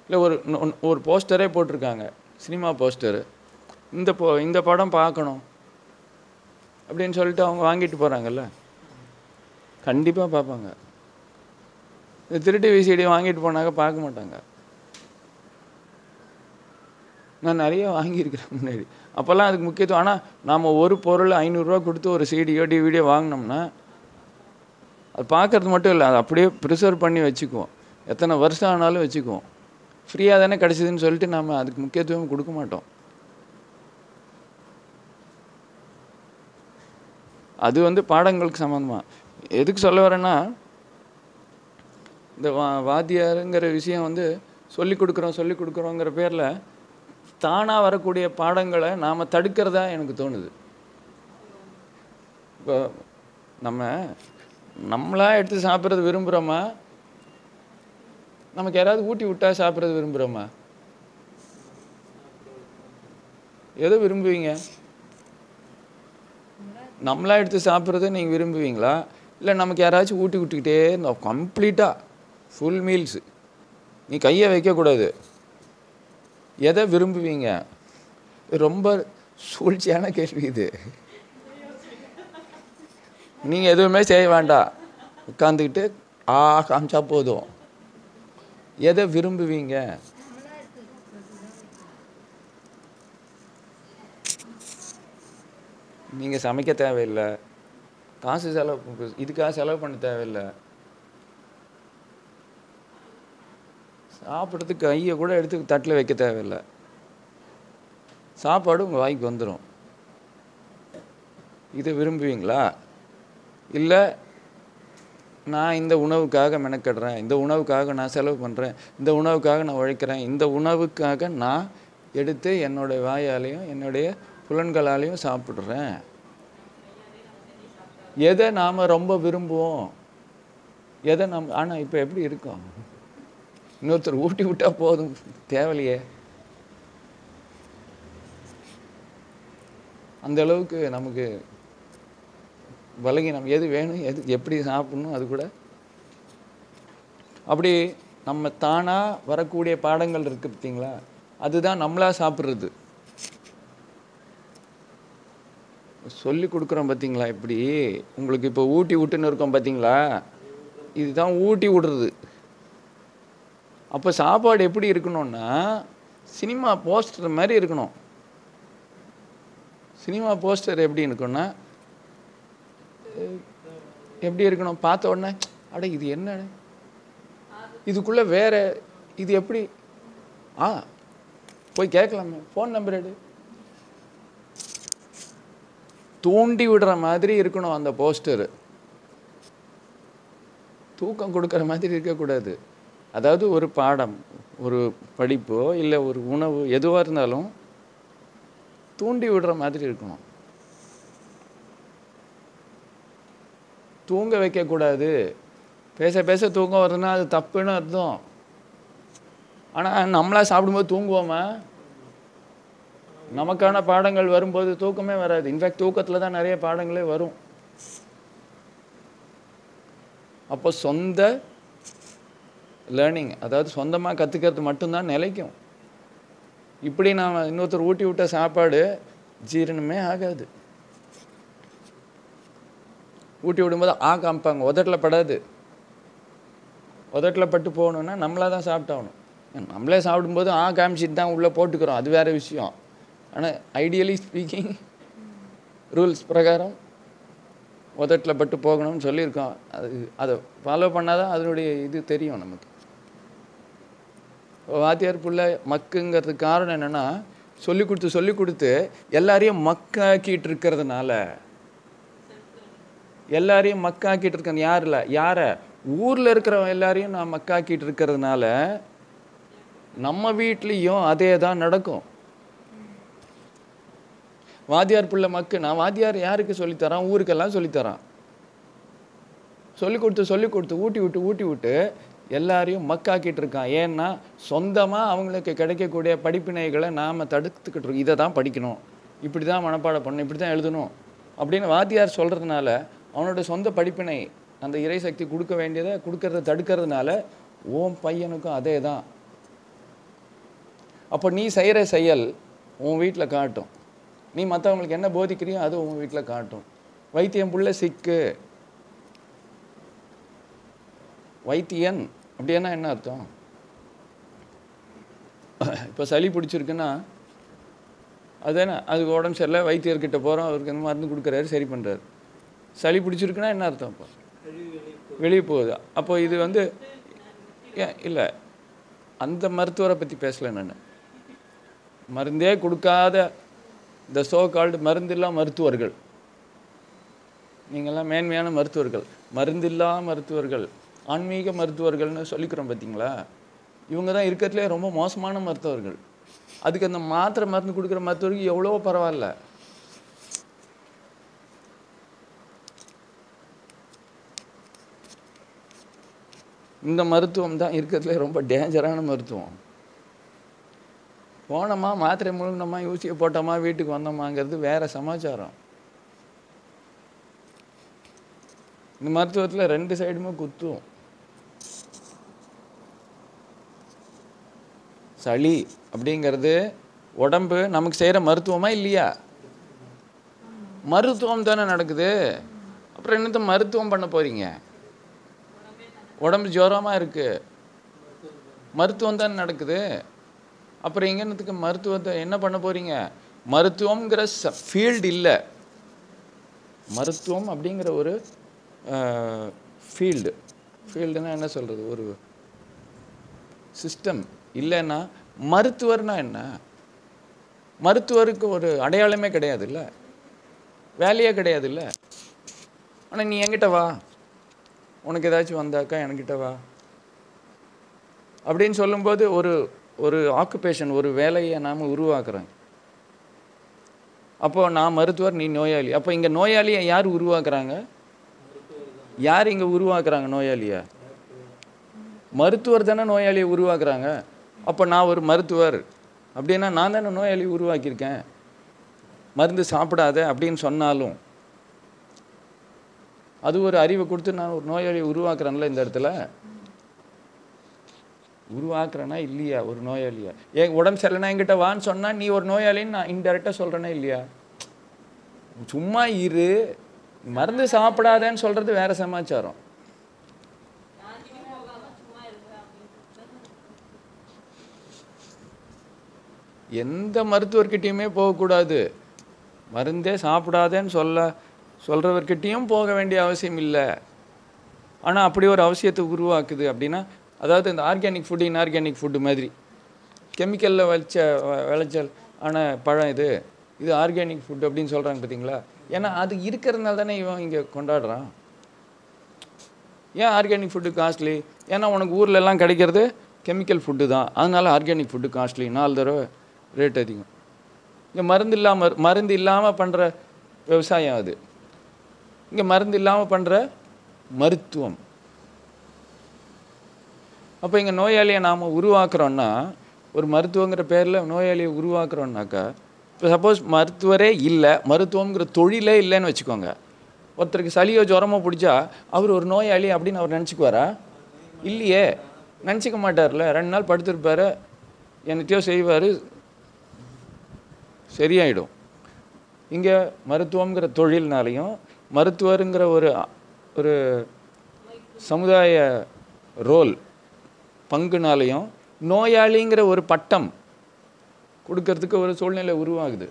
இல்லை ஒரு ஒரு போஸ்டரே போட்டிருக்காங்க. சினிமா போஸ்டரு இந்த போ இந்த படம் பார்க்கணும். அப்படின்னு சொல்லிட்டு அவங்க வாங்கிட்டு போகிறாங்கல்ல கண்டிப்பாக பார்ப்பாங்க. இந்த திருட்டு விசிடி வாங்கிட்டு போனாக்க பார்க்க மாட்டாங்க. நான் நிறைய வாங்கியிருக்கிறேன் முன்னாடி. அப்போல்லாம் அதுக்கு முக்கியத்துவம். ஆனால் நாம் ஒரு பொருள் ஐநூறுரூவா கொடுத்து ஒரு சிடியோ டிவிடியோ வாங்கினோம்னா அது பார்க்கறது மட்டும் இல்லை. அதை அப்படியே ப்ரிசர்வ் பண்ணி வச்சுக்குவோம். எத்தனை வருஷம் ஆனாலும் வச்சுக்குவோம். ஃப்ரீயாக தானே கிடச்சிதுன்னு சொல்லிட்டு நாம் அதுக்கு முக்கியத்துவம் கொடுக்க மாட்டோம். அது வந்து பாடங்களுக்கு சம்மந்தமாக எதுக்கு சொல்ல வரேன்னா இந்த வா வாத்தியாருங்கிற விஷயம் வந்து சொல்லிக் கொடுக்குறோம் சொல்லிக் கொடுக்குறோங்கிற பேரில் தானாக வரக்கூடிய பாடங்களை நாம் தடுக்கிறதா எனக்கு தோணுது. இப்போ நம்ம நம்மளா எடுத்து சாப்பிட்றது விரும்புகிறோமா நமக்கு யாராவது ஊட்டி விட்டா சாப்பிட்றது விரும்புகிறோமா எதை விரும்புவீங்க? நம்மளா எடுத்து சாப்பிட்றத நீங்கள் விரும்புவீங்களா? இல்லை நமக்கு யாராச்சும் ஊட்டி விட்டுக்கிட்டே இருந்தோம் கம்ப்ளீட்டாக ஃபுல் மீல்ஸு நீ கையை வைக்கக்கூடாது. எதை விரும்புவீங்க? ரொம்ப சூழ்ச்சியான கேள்வி இது. நீங்கள் எதுவுமே செய்ய வேண்டாம் உட்காந்துக்கிட்டு ஆ காமிச்சா போதும். எதை விரும்புவீங்க? நீங்கள் சமைக்க தேவையில்லை. காசு செலவு இதுக்காக செலவு பண்ண தேவையில்லை. சாப்பிட்றதுக்கு கையை கூட எடுத்து தட்டில் வைக்க தேவையில்லை. சாப்பாடு உங்கள் வாய்க்கு வந்துடும் இதை விரும்புவீங்களா? இல்லை நான் இந்த உணவுக்காக மெனக்கடுறேன் இந்த உணவுக்காக நான் செலவு பண்ணுறேன் இந்த உணவுக்காக நான் உழைக்கிறேன் இந்த உணவுக்காக நான் எடுத்து என்னுடைய வாயாலையும் என்னுடைய புலன்களாலையும் சாப்பிட்றேன். எதை நாம் ரொம்ப விரும்புவோம்? எதை நாம் ஆனால் இப்போ எப்படி இருக்கோம்? இன்னொருத்தர் ஊட்டி விட்டா போதும். தேவையில்லையே. அந்த அளவுக்கு நமக்கு பலகீனம். எது வேணும் எது எப்படி சாப்பிடணும் அது கூட. அப்படி நம்ம தானாக வரக்கூடிய பாடங்கள் இருக்குது பார்த்தீங்களா அதுதான் நம்மளா சாப்பிட்றது. சொல்லி கொடுக்குறோம் பார்த்தீங்களா இப்படி. உங்களுக்கு இப்போ ஊட்டி விட்டுன்னு இருக்கோம் பார்த்தீங்களா இதுதான் ஊட்டி விடுறது. அப்போ சாப்பாடு எப்படி இருக்கணும்னா சினிமா போஸ்டர் மாதிரி இருக்கணும். சினிமா போஸ்டர் எப்படி இருக்குன்னா எப்படி இருக்கணும்? பார்த்த உடனே அட இது என்ன இதுக்குள்ளே வேறு இது எப்படி? ஆ போய் கேட்கலாமே. ஃபோன் நம்பர் எடு. தூண்டி விடுற மாதிரி இருக்கணும் அந்த போஸ்டர். தூக்கம் கொடுக்குற மாதிரி இருக்கக்கூடாது. அதாவது ஒரு பாடம் ஒரு படிப்போ இல்லை ஒரு உணவு எதுவாக இருந்தாலும் தூண்டி விடுற மாதிரி இருக்கணும். தூங்க வைக்கக்கூடாது பேச பேச தூக்கம் வருதுன்னா அது தப்புன்னு அர்த்தம். ஆனால் நம்மளாக சாப்பிடும்போது தூங்குவோமா? நமக்கான பாடங்கள் வரும்போது தூக்கமே வராது. இன்ஃபேக்ட் தூக்கத்தில் தான் நிறைய பாடங்களே வரும். அப்போ சொந்த லேர்னிங் அதாவது சொந்தமாக கற்றுக்கிறது மட்டும்தான் நிலைக்கும். இப்படி நான் இன்னொருத்தர் ஊட்டி விட்ட சாப்பாடு ஜீரணமே ஆகாது. ஊட்டி விடும்போது ஆ காமிப்பாங்க. உதட்டில் படாது. உதட்டில் பட்டு போகணுன்னா நம்மளாக தான் சாப்பிட்டாகணும். நம்மளே சாப்பிடும்போது ஆ காமிச்சிட்டு தான் உள்ளே போட்டுக்கிறோம். அது வேறு விஷயம். ஆனால் ஐடியலி ஸ்பீக்கிங் ரூல்ஸ் பிரகாரம் உதட்டில் பட்டு போகணும்னு சொல்லியிருக்கோம். அது அதை ஃபாலோ பண்ணால் தான் அதனுடைய இது தெரியும் நமக்கு. வாத்தியார் புள்ள மக்குங்கிறதுக்கு காரணம் என்னென்னா சொல்லி கொடுத்து சொல்லி கொடுத்து எல்லாரையும் மக்காக்கிட்டு இருக்கிறதுனால. எல்லாரையும் மக்காக்கிட்டு இருக்க யாரில்? யாரை? ஊரில் இருக்கிறவங்க எல்லாரையும் நான் மக்காக்கிட்டு இருக்கிறதுனால நம்ம வீட்லேயும் அதே தான் நடக்கும். வாத்தியார் பிள்ளை மக்கு. நான் வாத்தியார் யாருக்கு சொல்லித்தரான் ஊருக்கெல்லாம் சொல்லித்தரான் சொல்லி கொடுத்து சொல்லி கொடுத்து ஊட்டி விட்டு ஊட்டி விட்டு எல்லாரையும் மக்காக்கிட்டு இருக்கான். ஏன்னா சொந்தமாக அவங்களுக்கு கிடைக்கக்கூடிய படிப்பினைகளை நாம் தடுத்துக்கிட்டு இருக்கோம். இதை தான் படிக்கணும். இப்படி தான் மனப்பாடம் பண்ணணும். இப்படி தான் எழுதணும். அப்படின்னு வாத்தியார் சொல்கிறதுனால அவனோட சொந்த படிப்பினை அந்த இறைசக்தி கொடுக்க வேண்டியதை கொடுக்கறத தடுக்கிறதுனால ஓம் பையனுக்கும் அதே தான் அப்போ நீ செய்கிற செயல் உன் வீட்டில் காட்டும். நீ மற்றவங்களுக்கு என்ன போதிக்கிறியோ அது உன் வீட்டில் காட்டும். வைத்தியம் புள்ள சிக்கு. வைத்தியன் அப்படின்னா என்ன அர்த்தம்? இப்போ சளி பிடிச்சிருக்குன்னா அது என்ன? அதுக்கு உடம்பு சரியில்லை வைத்தியர்கிட்ட போகிறோம் அவருக்கு இந்த மருந்து கொடுக்குறாரு சரி பண்ணுறாரு சளி பிடிச்சிருக்குன்னா என்ன அர்த்தம் இப்போ வெளியே போகுது. அப்போ இது வந்து ஏன் இல்லை. அந்த மருத்துவரை பற்றி பேசலை நான். மருந்தே கொடுக்காத இந்த சோ கால்டு மருந்தில்லா மருத்துவர்கள். நீங்கள்லாம் மேன்மையான மருத்துவர்கள். மருந்தில்லா மருத்துவர்கள். ஆன்மீக மருத்துவர்கள்னு சொல்லிக்கிறோம் பார்த்தீங்களா? இவங்க தான் இருக்கிறதுலே ரொம்ப மோசமான மருத்துவர்கள். அதுக்கு அந்த மாத்திரை மருந்து கொடுக்குற மருத்துவருக்கு எவ்வளோ பரவாயில்ல. இந்த மருத்துவம் தான் இருக்கிறதுலே ரொம்ப டேஞ்சரான மருத்துவம். போனோமா மாத்திரை முழுங்கினோமா யூசியை போட்டோமா வீட்டுக்கு வந்தோமாங்கிறது வேற சமாச்சாரம். இந்த மருத்துவத்தில் ரெண்டு சைடுமே குத்தும். சளி அப்படிங்கிறது உடம்பு நமக்கு செய்கிற மருத்துவமா இல்லையா? மருத்துவம் தானே நடக்குது. அப்புறம் என்னத்த மருத்துவம் பண்ண போறீங்க? உடம்பு ஜோரமாக இருக்கு. மருத்துவம் தானே நடக்குது. அப்புறம் எங்க என்னத்துக்கு மருத்துவத்தை என்ன பண்ண போறீங்க? ச ஃபீல்டு இல்லை. மருத்துவம் அப்படிங்கிற ஒரு ஃபீல்டு ஃபீல்டுனா என்ன சொல்கிறது ஒரு சிஸ்டம் இல்லைன்னா மருத்துவர்னா என்ன? மருத்துவருக்கு ஒரு அடையாளமே கிடையாதுல்ல? வேலையே கிடையாதுல்ல? ஆனால் நீ என்கிட்ட வா. உனக்கு ஏதாச்சும் வந்தாக்கா என்கிட்ட வா. அப்படின்னு சொல்லும்போது ஒரு ஒரு ஆக்குபேஷன் ஒரு வேலையை நாம் உருவாக்குறோம். அப்போ நான் மருத்துவர் நீ நோயாளி. அப்போ இங்கே நோயாளியை யார் உருவாக்குறாங்க? யார் இங்கே உருவாக்குறாங்க நோயாளியை? மருத்துவர் தானே நோயாளியை உருவாக்குறாங்க. அப்போ நான் ஒரு மருத்துவர். அப்படின்னா நான் தானே நோயாளி உருவாக்கியிருக்கேன். மருந்து சாப்பிடாத அப்படின்னு சொன்னாலும். அது ஒரு அறிவை கொடுத்து நான் ஒரு நோயாளியை உருவாக்குறேன்ல இந்த இடத்துல. உருவாக்குறேனா இல்லையா ஒரு நோயாளியா? ஏன் உடம்பு சரியில்லைனா என்கிட்ட வான்னு சொன்னால் நீ ஒரு நோயாளின்னு நான் இன்டெரக்டாக சொல்கிறேனா இல்லையா? சும்மா இரு. மருந்து சாப்பிடாதேன்னு சொல்கிறது வேறு சமாச்சாரம் யார்கிட்டயும் போகாம சும்மா இருக்க அப்படின்னு எந்த மருத்துவர்கிட்டையுமே போகக்கூடாது. மருந்தே சாப்பிடாதேன்னு சொல்ல சொல்கிறவர்கிட்டையும் போக வேண்டிய அவசியம் இல்லை. ஆனால் அப்படி ஒரு அவசியத்தை உருவாக்குது அப்படின்னா அதாவது இந்த ஆர்கானிக் ஃபுட்டு இன்ஆர்கானிக் ஃபுட்டு மாதிரி. கெமிக்கலில் விளைச்ச விளைச்சல் ஆன பழம் இது இது ஆர்கானிக் ஃபுட் அப்படின்னு சொல்கிறாங்க பார்த்தீங்களா? ஏன்னா அது இருக்கிறதுனால தானே இவன் இங்கே கொண்டாடுறான். ஏன் ஆர்கானிக் ஃபுட்டு காஸ்ட்லி ஏன்னா உனக்கு ஊர்லெல்லாம் கிடைக்கிறது கெமிக்கல் ஃபுட்டு தான். அதனால ஆர்கானிக் ஃபுட்டு காஸ்ட்லி நாலு தடவை ரேட் அதிகம். இங்கே மருந்து இல்லாமல் மருந்து இல்லாமல் பண்ணுற விவசாயம் அது. இங்கே மருந்து இல்லாமல் பண்ணுற மருத்துவம். அப்போ இங்கே நோயாளியை நாம் உருவாக்குறோன்னா ஒரு மருத்துவங்கிற பேரில் நோயாளியை உருவாக்குறோன்னாக்கா இப்போ சப்போஸ் மருத்துவரே இல்லை மருத்துவங்கிற தொழிலே இல்லைன்னு வச்சுக்கோங்க. ஒருத்தருக்கு சளியோ ஜுரமோ பிடிச்சா அவர் ஒரு நோயாளி அப்படின்னு அவர் நினச்சிக்குவாரா? இல்லையே. நினச்சிக்க மாட்டார்ல. ரெண்டு நாள் படுத்திருப்பார். என்னத்தையோ செய்வார். சரியாயிடும். இங்கே மருத்துவங்கிற தொழில்னாலையும் மருத்துவருங்கிற ஒரு ஒரு சமுதாய ரோல் பங்குனாலையும் நோயாளிங்கிற ஒரு பட்டம் கொடுக்கறதுக்கு ஒரு சூழ்நிலை உருவாகுது.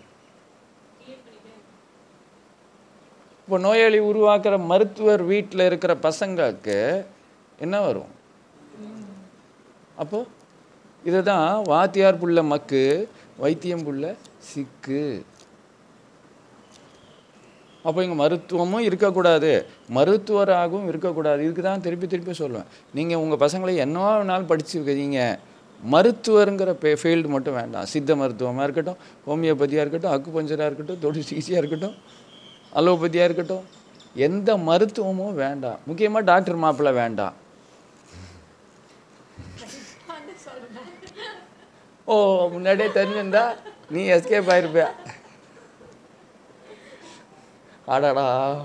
இப்போ நோயாளி உருவாக்குற மருத்துவர் வீட்டில் இருக்கிற பசங்களுக்கு என்ன வரும்? அப்போ இதுதான் வாத்தியார் புள்ள மக்கு வைத்தியம் புள்ள சிக்கு. அப்போ இங்கே மருத்துவமும் இருக்கக்கூடாது. மருத்துவராகவும் இருக்கக்கூடாது. இதுக்கு தான் திருப்பி திருப்பி சொல்லுவேன். நீங்கள் உங்கள் பசங்களை என்னவா வேணாலும் படிச்சு வைக்கிறீங்க மருத்துவருங்கிற பே ஃபீல்டு மட்டும் வேண்டாம். சித்த மருத்துவமாக இருக்கட்டும் ஹோமியோபதியாக இருக்கட்டும் அக்குபஞ்சராக இருக்கட்டும் தொடு சிகிச்சையாக இருக்கட்டும் அலோபதியாக இருக்கட்டும் எந்த மருத்துவமும் வேண்டாம். முக்கியமாக டாக்டர் மாப்பிள்ளை வேண்டாம். ஓ முன்னாடியே தெரிஞ்சிருந்தா நீ எஸ்கேப் ஆயிருப்பியா ஆடாடா.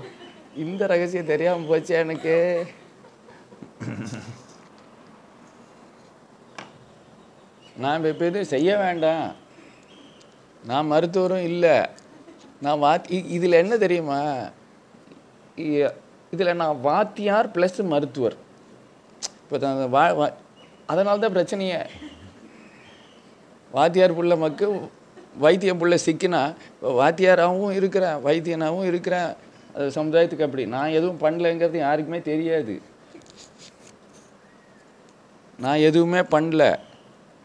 இந்த ரகசியம் தெரியாம போச்சு எனக்கு. நான் இப்போ எதுவும் செய்ய வேண்டாம். நான் மருத்துவரும் இல்லை. நான் வாத்தி இதில் என்ன தெரியுமா? இதில் நான் வாத்தியார் ப்ளஸ் மருத்துவர். இப்போ வா வா- அதனால தான் பிரச்சனையே. வாத்தியார் பிள்ளை மக்கு வைத்தியம் பிள்ளை சிக்கினா வாத்தியாராகவும் இருக்கிறேன் வைத்தியனாகவும் இருக்கிறேன். அது சமுதாயத்துக்கு அப்படி. நான் எதுவும் பண்ணலைங்கிறது யாருக்குமே தெரியாது. நான் எதுவுமே பண்ணல.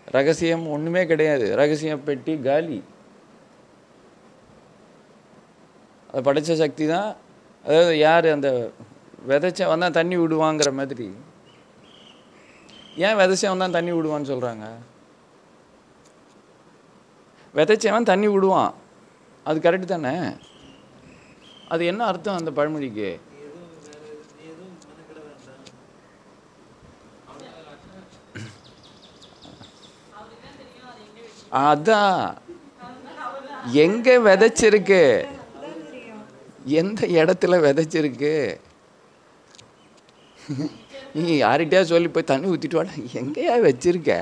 ரகசியம் ஒன்றுமே கிடையாது. ரகசியம் பெட்டி காலி. அது படைச்ச சக்தி தான். அதாவது யார் அந்த விதைச்ச வந்தால் தண்ணி விடுவாங்கிற மாதிரி. ஏன் விதைச்சவன் தான் தண்ணி விடுவான்னு சொல்கிறாங்க விதைச்சவன் தண்ணி விடுவான். அது கரெக்டு தானே? அது என்ன அர்த்தம் அந்த பழமொழிக்கு? அதான். எங்க விதைச்சிருக்கு? எந்த இடத்துல விதைச்சிருக்கு? நீ யார்கிட்டயா சொல்லி போய் தண்ணி ஊத்திட்டு வாடா. எங்கேயா வச்சிருக்க?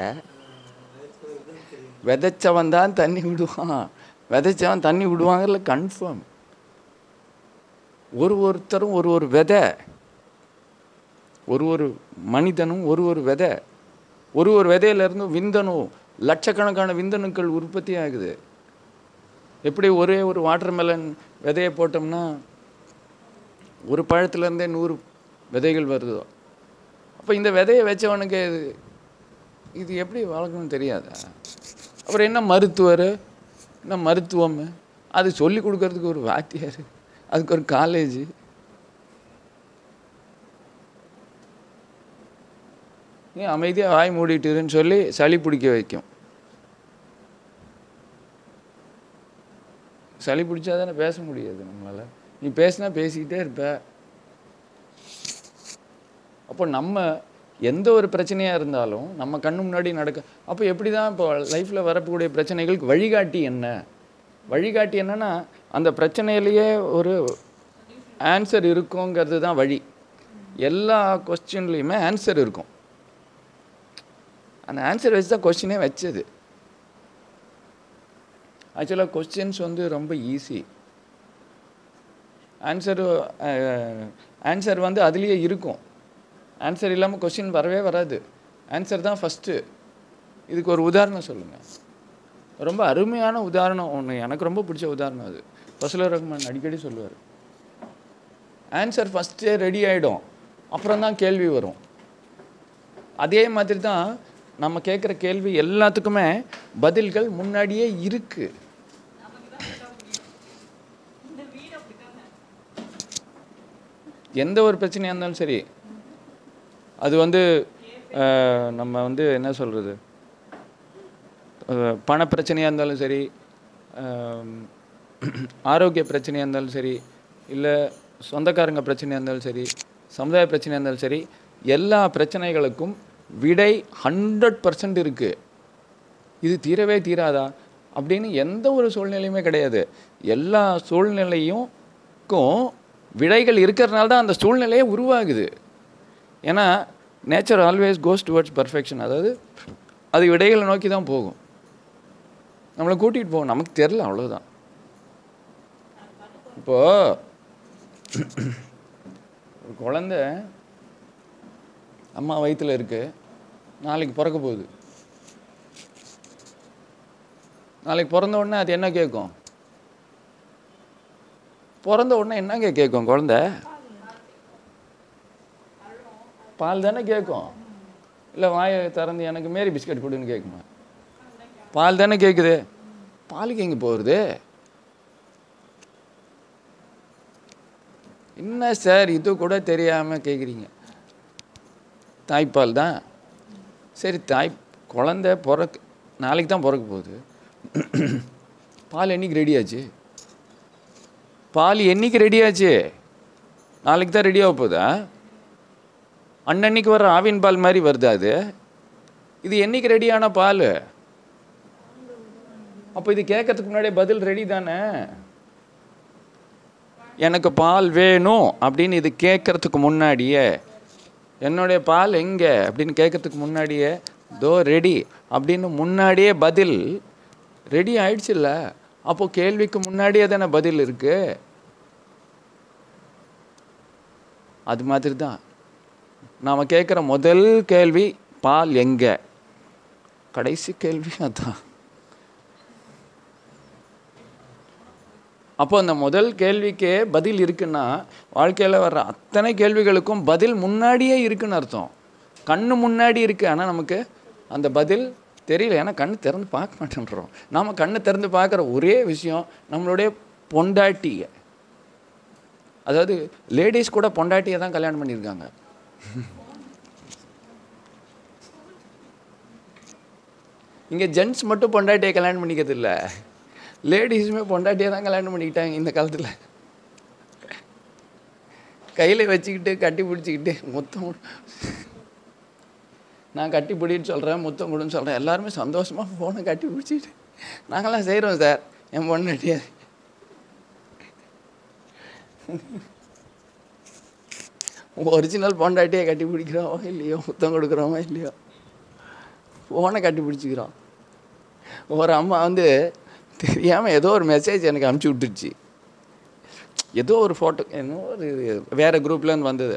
விதைச்சவன் தான் தண்ணி விடுவான். விதைச்சவன் தண்ணி விடுவாங்கல்ல கன்ஃபார்ம் ஒரு ஒருத்தரும் ஒரு ஒரு விதை. ஒரு ஒரு மனிதனும் ஒரு ஒரு விதை. ஒரு ஒரு விதையிலேருந்து விந்தணும் லட்சக்கணக்கான விந்தணுக்கள் உற்பத்தி ஆகுது. எப்படி ஒரே ஒரு வாட்டர்மெலன் விதையை போட்டோம்னா ஒரு பழத்துலேருந்தே நூறு விதைகள் வருதோ? அப்போ இந்த விதையை வச்சவனுக்கு இது இது எப்படி வளர்க்கணும்னு தெரியாதா? அப்புறம் என்ன மருத்துவர்? என்ன மருத்துவம்? அது சொல்லி கொடுக்கறதுக்கு ஒரு வாத்தியார். அதுக்கு ஒரு காலேஜ் நீ அமைதியாக வாய் மூடிட்டுருன்னு சொல்லி சளி பிடிக்க வைக்கும். சளி பிடிச்சா தானே பேச முடியாது நம்மளால். நீ பேசினா பேசிக்கிட்டே இருப்ப. அப்போ நம்ம எந்த ஒரு பிரச்சனையாக இருந்தாலும் நம்ம கண்ணு முன்னாடி நடக்க அப்போ எப்படி தான் இப்போ லைஃப்பில் வரக்கூடிய பிரச்சனைகளுக்கு வழிகாட்டி என்ன? வழிகாட்டி என்னன்னா அந்த பிரச்சனையிலேயே ஒரு ஆன்சர் இருக்குங்கிறது தான் வழி. எல்லா கொஸ்டின்லேயுமே ஆன்சர் இருக்கும். அந்த ஆன்சர் வச்சு தான் கொஸ்டினே வச்சது. ஆக்சுவலாக கொஸ்டின்ஸ் வந்து ரொம்ப ஈஸி ஆன்சர் ஆன்சர் வந்து அதுலேயே இருக்கும். ஆன்சர் இல்லாமல் கொஸ்டின் வரவே வராது. ஆன்சர் தான் ஃபஸ்ட்டு இதுக்கு ஒரு உதாரணம் சொல்லுங்கள் ரொம்ப அருமையான உதாரணம் ஒன்று எனக்கு ரொம்ப பிடிச்ச உதாரணம் அது. ஃபசலுர் ரஹ்மான் அடிக்கடி சொல்லுவார். ஆன்சர் ஃபஸ்ட்டே ரெடி ஆகிடும் அப்புறம் தான் கேள்வி வரும். அதே மாதிரி தான் நம்ம கேட்குற கேள்வி எல்லாத்துக்குமே பதில்கள் முன்னாடியே இருக்குது எந்த ஒரு பிரச்சனையாக இருந்தாலும் சரி. அது வந்து நம்ம வந்து என்ன சொல்கிறது பண பிரச்சனையாக இருந்தாலும் சரி ஆரோக்கிய பிரச்சனையாக இருந்தாலும் சரி இல்லை சொந்தக்காரங்க பிரச்சனையாக இருந்தாலும் சரி சமுதாய பிரச்சனையாக இருந்தாலும் சரி எல்லா பிரச்சனைகளுக்கும் விடை ஹண்ட்ரட் பர்சன்ட் இருக்குது இது தீரவே தீராதா? அப்படின்னு எந்த ஒரு சூழ்நிலையுமே கிடையாது. எல்லா சூழ்நிலையும்க்கும் விடைகள் இருக்கிறதுனால தான் அந்த சூழ்நிலையே உருவாகுது. ஏன்னா nature always goes towards perfection அதாவது அது விடைகளை நோக்கி தான் போகும். நம்மளை கூட்டிகிட்டு போகும். நமக்கு தெரில அவ்வளோதான் இப்போது ஒரு குழந்த அம்மா வயிற்றில் இருக்குது நாளைக்கு பிறக்க போகுது. நாளைக்கு பிறந்த உடனே அது என்ன கேட்கும்? பிறந்த உடனே என்னங்க கேட்கும் குழந்தை? பால் தானே கேட்கும்? இல்லை வாயை திறந்து எனக்கு மாரி பிஸ்கட் கொடுன்னு கேட்குமா? பால் தானே கேட்குது. பாலுக்கு எங்கே போகிறது என்ன சார் இது கூட தெரியாமல் கேட்குறீங்க தாய்ப்பால் தான். சரி தாய் குழந்த பிறக்க நாளைக்கு தான் பிறக்க போகுது. பால் என்னைக்கு ரெடி ஆச்சு? பால் என்னைக்கு ரெடி ஆச்சு? நாளைக்கு தான் ரெடி ஆக போதா அன்னன்னைக்கு வர ஆவின் பால் மாதிரி வருதா அது. இது என்னைக்கு ரெடியான பால்? அப்போ இது கேட்கறதுக்கு முன்னாடியே பதில் ரெடி தானே? எனக்கு பால் வேணும் அப்படின்னு இது கேட்கறதுக்கு முன்னாடியே. என்னுடைய பால் எங்கே? அப்படின்னு கேட்கறதுக்கு முன்னாடியே தோ ரெடி அப்படின்னு முன்னாடியே பதில் ரெடி ஆயிடுச்சுல்ல? அப்போது கேள்விக்கு முன்னாடியே தானே பதில் இருக்குது அது மாதிரி தான் நாம் கேட்குற முதல் கேள்வி பால் எங்கே? கடைசி கேள்வி அதான். அப்போ அந்த முதல் கேள்விக்கே பதில் இருக்குன்னா வாழ்க்கையில் வர்ற அத்தனை கேள்விகளுக்கும் பதில் முன்னாடியே இருக்குன்னு அர்த்தம். கண்ணு முன்னாடி இருக்கு ஆனால் நமக்கு அந்த பதில் தெரியல. ஏன்னா கண்ணு திறந்து பார்க்க மாட்டேன்றோம். நாம் கண்ணு திறந்து பார்க்குற ஒரே விஷயம் நம்மளுடைய பொண்டாட்டியை. அதாவது லேடிஸ் கூட பொண்டாட்டியை தான் கல்யாணம் பண்ணியிருக்காங்க. இங்கே ஜென்ட்ஸ் மட்டும் பொண்டாட்டியை கல்யாணம் பண்ணிக்கிறது இல்லை லேடிஸுமே பொண்டாட்டியை தான் கல்யாணம் பண்ணிக்கிட்டாங்க இந்த காலத்தில். கையில் வச்சுக்கிட்டு கட்டி பிடிச்சிக்கிட்டு முத்தம் நான் கட்டி பிடின்னு சொல்கிறேன் முத்தம் கொடுன்னு சொல்கிறேன் எல்லாருமே சந்தோஷமாக ஃபோனை கட்டி பிடிச்சிக்கிட்டு நாங்களாம் செய்கிறோம் சார். என் பொண்டாட்டியை. ஒரிஜினல் பொண்டாட்டியை கட்டி பிடிக்கிறோமா இல்லையோ? முத்தம் கொடுக்குறோமா இல்லையோ? ஃபோனை கட்டி பிடிச்சிக்கிறோம். ஒரு அம்மா வந்து தெரியாமல் ஏதோ ஒரு மெசேஜ் எனக்கு அனுப்பிச்சி விட்டுருச்சு. ஏதோ ஒரு ஃபோட்டோ என்னோ ஒரு வேறு குரூப்லேருந்து வந்தது.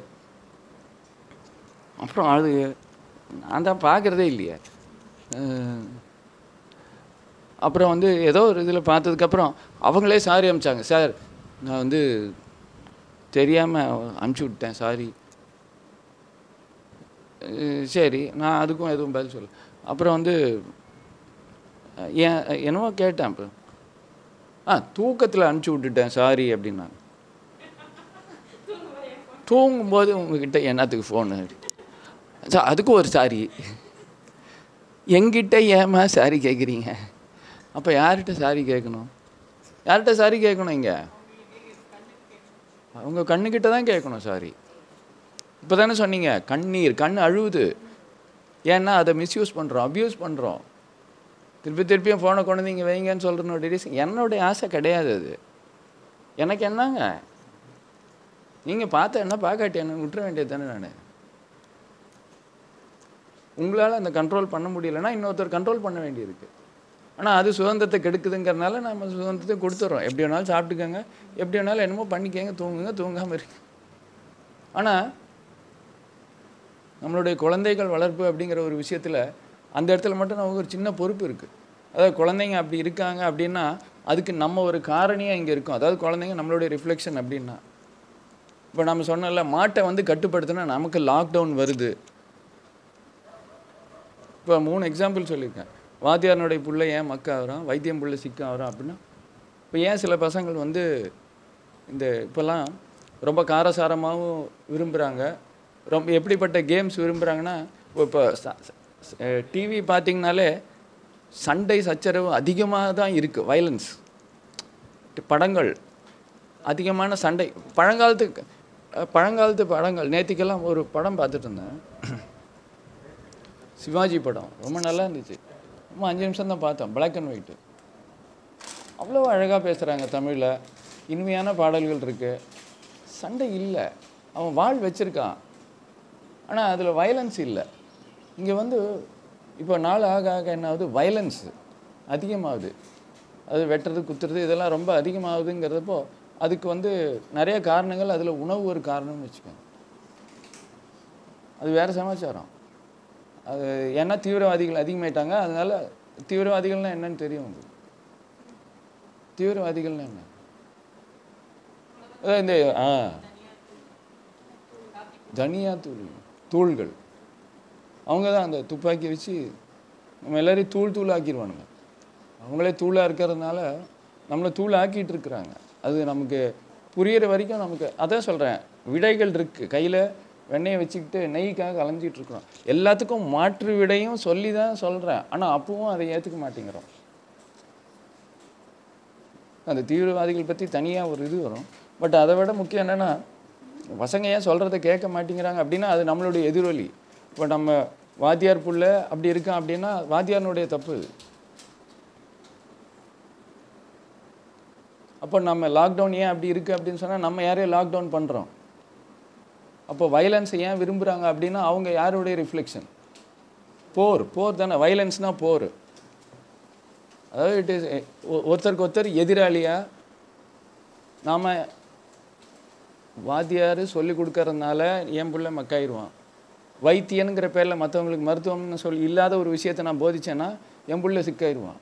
அப்புறம் அது நான் தான் பார்க்குறதே இல்லையே. அப்புறம் வந்து ஏதோ ஒரு இதில் பார்த்ததுக்கப்புறம் அவங்களே சாரி அனுப்பிச்சாங்க. சார் நான் வந்து தெரியாமல் அனுப்பிச்சி விட்டேன் சாரி சரி நான் அதுக்கும் எதுவும் பதில் சொல்ல அப்புறம் வந்து ஏன் என்னவோ கேட்டேன் இப்போ ஆ தூக்கத்தில் அனுப்பிச்சி விட்டுட்டேன் சாரி அப்படின்னாங்க. தூங்கும்போது உங்ககிட்ட என்னத்துக்கு ஃபோனு சார் அதுக்கு ஒரு சாரி எங்கிட்ட ஏமா சாரி கேட்குறீங்க அப்போ யார்கிட்ட சாரி கேட்கணும் யார்கிட்ட சாரி கேட்கணும் இங்கே? அவங்க கண்ணுக்கிட்ட தான் கேட்கணும் சாரி இப்போ தானே சொன்னீங்க கண்ணீர் கண் அழுவுது. ஏன்னா அதை மிஸ்யூஸ் பண்ணுறோம் அப்யூஸ் பண்ணுறோம் திருப்பி திருப்பியும் ஃபோனை கொண்டு நீங்கள் வைங்கன்னு சொல்கிறனோட ரீசன் என்னுடைய ஆசை கிடையாது அது. எனக்கு என்னங்க? நீங்கள் பார்த்த என்ன பார்க்காட்டி என்ன விட்டுற வேண்டியது தானே நான்? உங்களால் அந்த கண்ட்ரோல் பண்ண முடியலன்னா இன்னொருத்தர் கண்ட்ரோல் பண்ண வேண்டியிருக்கு. ஆனால் அது சுதந்திரத்தை கெடுக்குதுங்கிறனால நம்ம சுதந்திரத்தை கொடுத்துட்றோம் எப்படி வேணாலும் சாப்பிட்டுக்கோங்க. எப்படி வேணாலும் என்னமோ பண்ணிக்கங்க. தூங்குங்க தூங்காமல் இருக்கு ஆனால் நம்மளுடைய குழந்தைகள் வளர்ப்பு அப்படிங்கிற ஒரு விஷயத்தில் அந்த இடத்துல மட்டும் நமக்கு ஒரு சின்ன பொறுப்பு இருக்குது அதாவது குழந்தைங்க அப்படி இருக்காங்க அப்படின்னா அதுக்கு நம்ம ஒரு காரணியாக இங்கே இருக்கும். அதாவது குழந்தைங்க நம்மளுடைய ரிஃப்ளெக்ஷன் அப்படின்னா. இப்போ நம்ம சொன்னல மாட்டை வந்து கட்டுப்படுத்தினா நமக்கு லாக்டவுன் வருது. இப்போ மூணு எக்ஸாம்பிள் சொல்லியிருக்கேன். வாத்தியாரனுடைய பிள்ளை ஏன் மக்க ஆகிறான்? வைத்தியம் பிள்ளை சிக்க ஆகிறான் அப்படின்னா இப்போ ஏன் சில பசங்கள் வந்து இந்த இப்போல்லாம் ரொம்ப காரசாரமாகவும் விரும்புகிறாங்க ரொம்ப எப்படிப்பட்ட கேம்ஸ் விரும்புகிறாங்கன்னா இப்போ டிவி பார்த்தீங்கனாலே சண்டை சச்சரவு அதிகமாக தான் இருக்குது வயலன்ஸ் படங்கள். அதிகமான சண்டை. பழங்காலத்து பழங்காலத்து படங்கள். நேற்றுக்கெல்லாம் ஒரு படம் பார்த்துட்டு இருந்தேன். சிவாஜி படம். ரொம்ப நல்லா இருந்துச்சு. ரொம்ப அஞ்சு நிமிஷம் தான் பார்த்தோம். பிளாக் அண்ட் ஒயிட்டு அவ்வளோ அழகாக பேசுகிறாங்க தமிழில். இனிமையான பாடல்கள் இருக்குது சண்டை இல்லை. அவன் வாழ் வச்சுருக்கான். ஆனால் அதில் வயலன்ஸ் இல்லை. இங்கே வந்து இப்போ நாள் ஆக ஆக என்ன ஆகுது வயலன்ஸ் அதிகமாகுது. அது வெட்டுறது குத்துறது இதெல்லாம் ரொம்ப அதிகமாகுதுங்கிறதப்போ அதுக்கு வந்து நிறைய காரணங்கள் அதில் உணவு ஒரு காரணம்னு வச்சுக்கோங்க. அது வேறு சமாச்சாரம். அது ஏன்னா தீவிரவாதிகள் அதிகமாயிட்டாங்க. அதனால தீவிரவாதிகள்னா என்னன்னு தெரியும் உங்களுக்கு. தீவிரவாதிகள்னா என்ன? அதான் இந்த ஆ. தனியா தூள் தூள்கள். அவங்க தான் அந்த துப்பாக்கி வச்சு நம்ம எல்லாரையும் தூள் தூள் ஆக்கிடுவானுங்க அவங்களே தூளாக இருக்கிறதுனால நம்மளை தூள் ஆக்கிட்டு இருக்கிறாங்க. அது நமக்கு புரிகிற வரைக்கும் நமக்கு அதான் சொல்கிறேன் விடைகள் இருக்குது கையில் வெண்ணெயை வச்சுக்கிட்டு நெய்க்காக அலைஞ்சிட்டு இருக்கிறோம். எல்லாத்துக்கும் மாற்று விடையும் சொல்லி தான் சொல்கிறேன் ஆனால் அப்பவும் அதை ஏற்றுக்க மாட்டேங்கிறோம். அந்த தீவிரவாதிகள் பற்றி தனியாக ஒரு இது வரும். பட் அதை விட முக்கியம் என்னென்னா பசங்க ஏன் சொல்கிறத கேட்க மாட்டேங்கிறாங்க அப்படின்னா அது நம்மளுடைய எதிரொலி. இப்போ நம்ம வாத்தியார் புள்ள அப்படி இருக்கான் அப்படின்னா வாத்தியாரனுடைய தப்பு. இது அப்போ நம்ம லாக்டவுன் ஏன் அப்படி இருக்குது அப்படின்னு சொன்னால் நம்ம யாரையும் லாக்டவுன் பண்ணுறோம் அப்போ வயலன்ஸ் ஏன் விரும்புகிறாங்க அப்படின்னா அவங்க யாருடைய ரிஃப்ளெக்ஷன் போர் போர் தானே. வயலன்ஸ்னால் போர். அதாவது இட் இஸ் eh, ஒருத்தருக்கு ஒருத்தர் எதிராளியாக நாம் வாத்தியார் சொல்லி கொடுக்கறதுனால என் பிள்ளை மக்காயிருவான் வைத்தியனுங்கிற பேரில் மற்றவங்களுக்கு மருத்துவம்னு சொல்லி இல்லாத ஒரு விஷயத்தை நான் போதிச்சேன்னா என் பிள்ளை சிக்காயிருவான்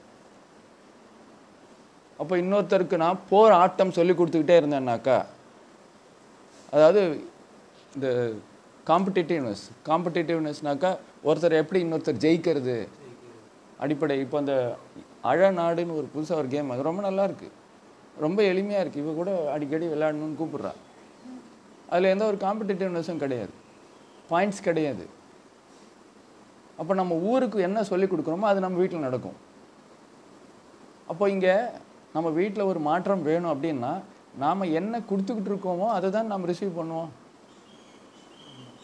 அப்போ இன்னொருத்தருக்கு நான் போர் ஆட்டம் சொல்லி கொடுத்துக்கிட்டே இருந்தேன்னாக்கா அதாவது இந்த காம்படிட்டிவ்னஸ் காம்படிட்டிவ்னஸ்னாக்கா ஒருத்தர் எப்படி இன்னொருத்தர் ஜெயிக்கிறது? அடிப்படை. இப்போ அந்த அழநாடுன்னு ஒரு புதுசாக ஒரு கேம் அது ரொம்ப நல்லா இருக்குது ரொம்ப எளிமையாக இருக்குது இவ கூட அடிக்கடி விளையாடணும்னு கூப்பிட்றா. அதில் எந்த ஒரு காம்படிட்டிவ்னஸும் கிடையாது. பாயிண்ட்ஸ் கிடையாது. அப்போ நம்ம ஊருக்கு என்ன சொல்லி கொடுக்குறோமோ அது நம்ம வீட்டில் நடக்கும். அப்போ இங்கே நம்ம வீட்டில் ஒரு மாற்றம் வேணும் அப்படின்னா நாம் என்ன கொடுத்துக்கிட்டு இருக்கோமோ அதை தான் நம்ம ரிசீவ் பண்ணுவோம்.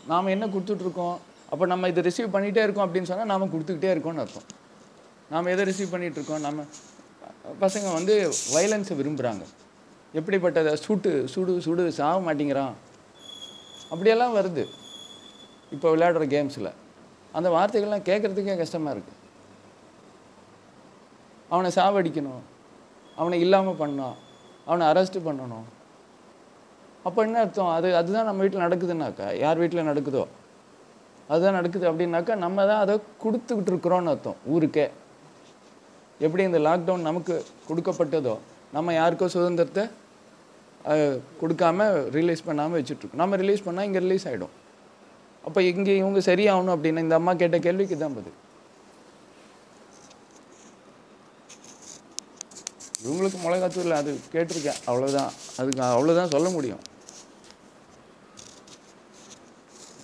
நாம் என்ன கொடுத்துட்ருக்கோம்? அப்போ நம்ம இதை ரிசீவ் பண்ணிகிட்டே இருக்கோம் அப்படின்னு சொன்னால் நாம் கொடுத்துக்கிட்டே இருக்கோம்னு அர்த்தம். நாம் எதை ரிசீவ் பண்ணிகிட்ருக்கோம் நம்ம பசங்க வந்து வயலன்ஸை விரும்புகிறாங்க எப்படிப்பட்டதை சுட்டு சுடு சுடு சாக மாட்டேங்கிறான். அப்படியெல்லாம் வருது. இப்போ விளையாடுற கேம்ஸில் அந்த வார்த்தைகள்லாம் கேட்குறதுக்கே கஷ்டமாக இருக்குது அவனை சாவடிக்கணும். அவனை இல்லாமல் பண்ணணும். அவனை அரெஸ்ட்டு பண்ணணும். அப்போ என்ன அர்த்தம்? அது அதுதான் நம்ம வீட்டில் நடக்குதுன்னாக்கா யார் வீட்டில் நடக்குதோ? அதுதான் நடக்குது அப்படின்னாக்கா நம்ம தான் அதை கொடுத்துக்கிட்டு இருக்கிறோன்னு அர்த்தம் ஊருக்கே. எப்படி இந்த லாக்டவுன் நமக்கு கொடுக்கப்பட்டதோ நம்ம யாருக்கோ சுதந்திரத்தை கொடுக்காம ரிலீஸ் பண்ணாமல் வச்சுட்ருக்கோம் நம்ம ரிலீஸ் பண்ணால் இங்கே ரிலீஸ் ஆகிடும் அப்போ இங்கே இவங்க சரியாகணும் அப்படின்னு இந்த அம்மா கேட்ட கேள்விக்கு தான் பதில். இவங்களுக்கு மிளகாத்தூரில் அது கேட்டிருக்கேன் அவ்வளோதான் அதுக்கு அவ்வளோதான் சொல்ல முடியும்.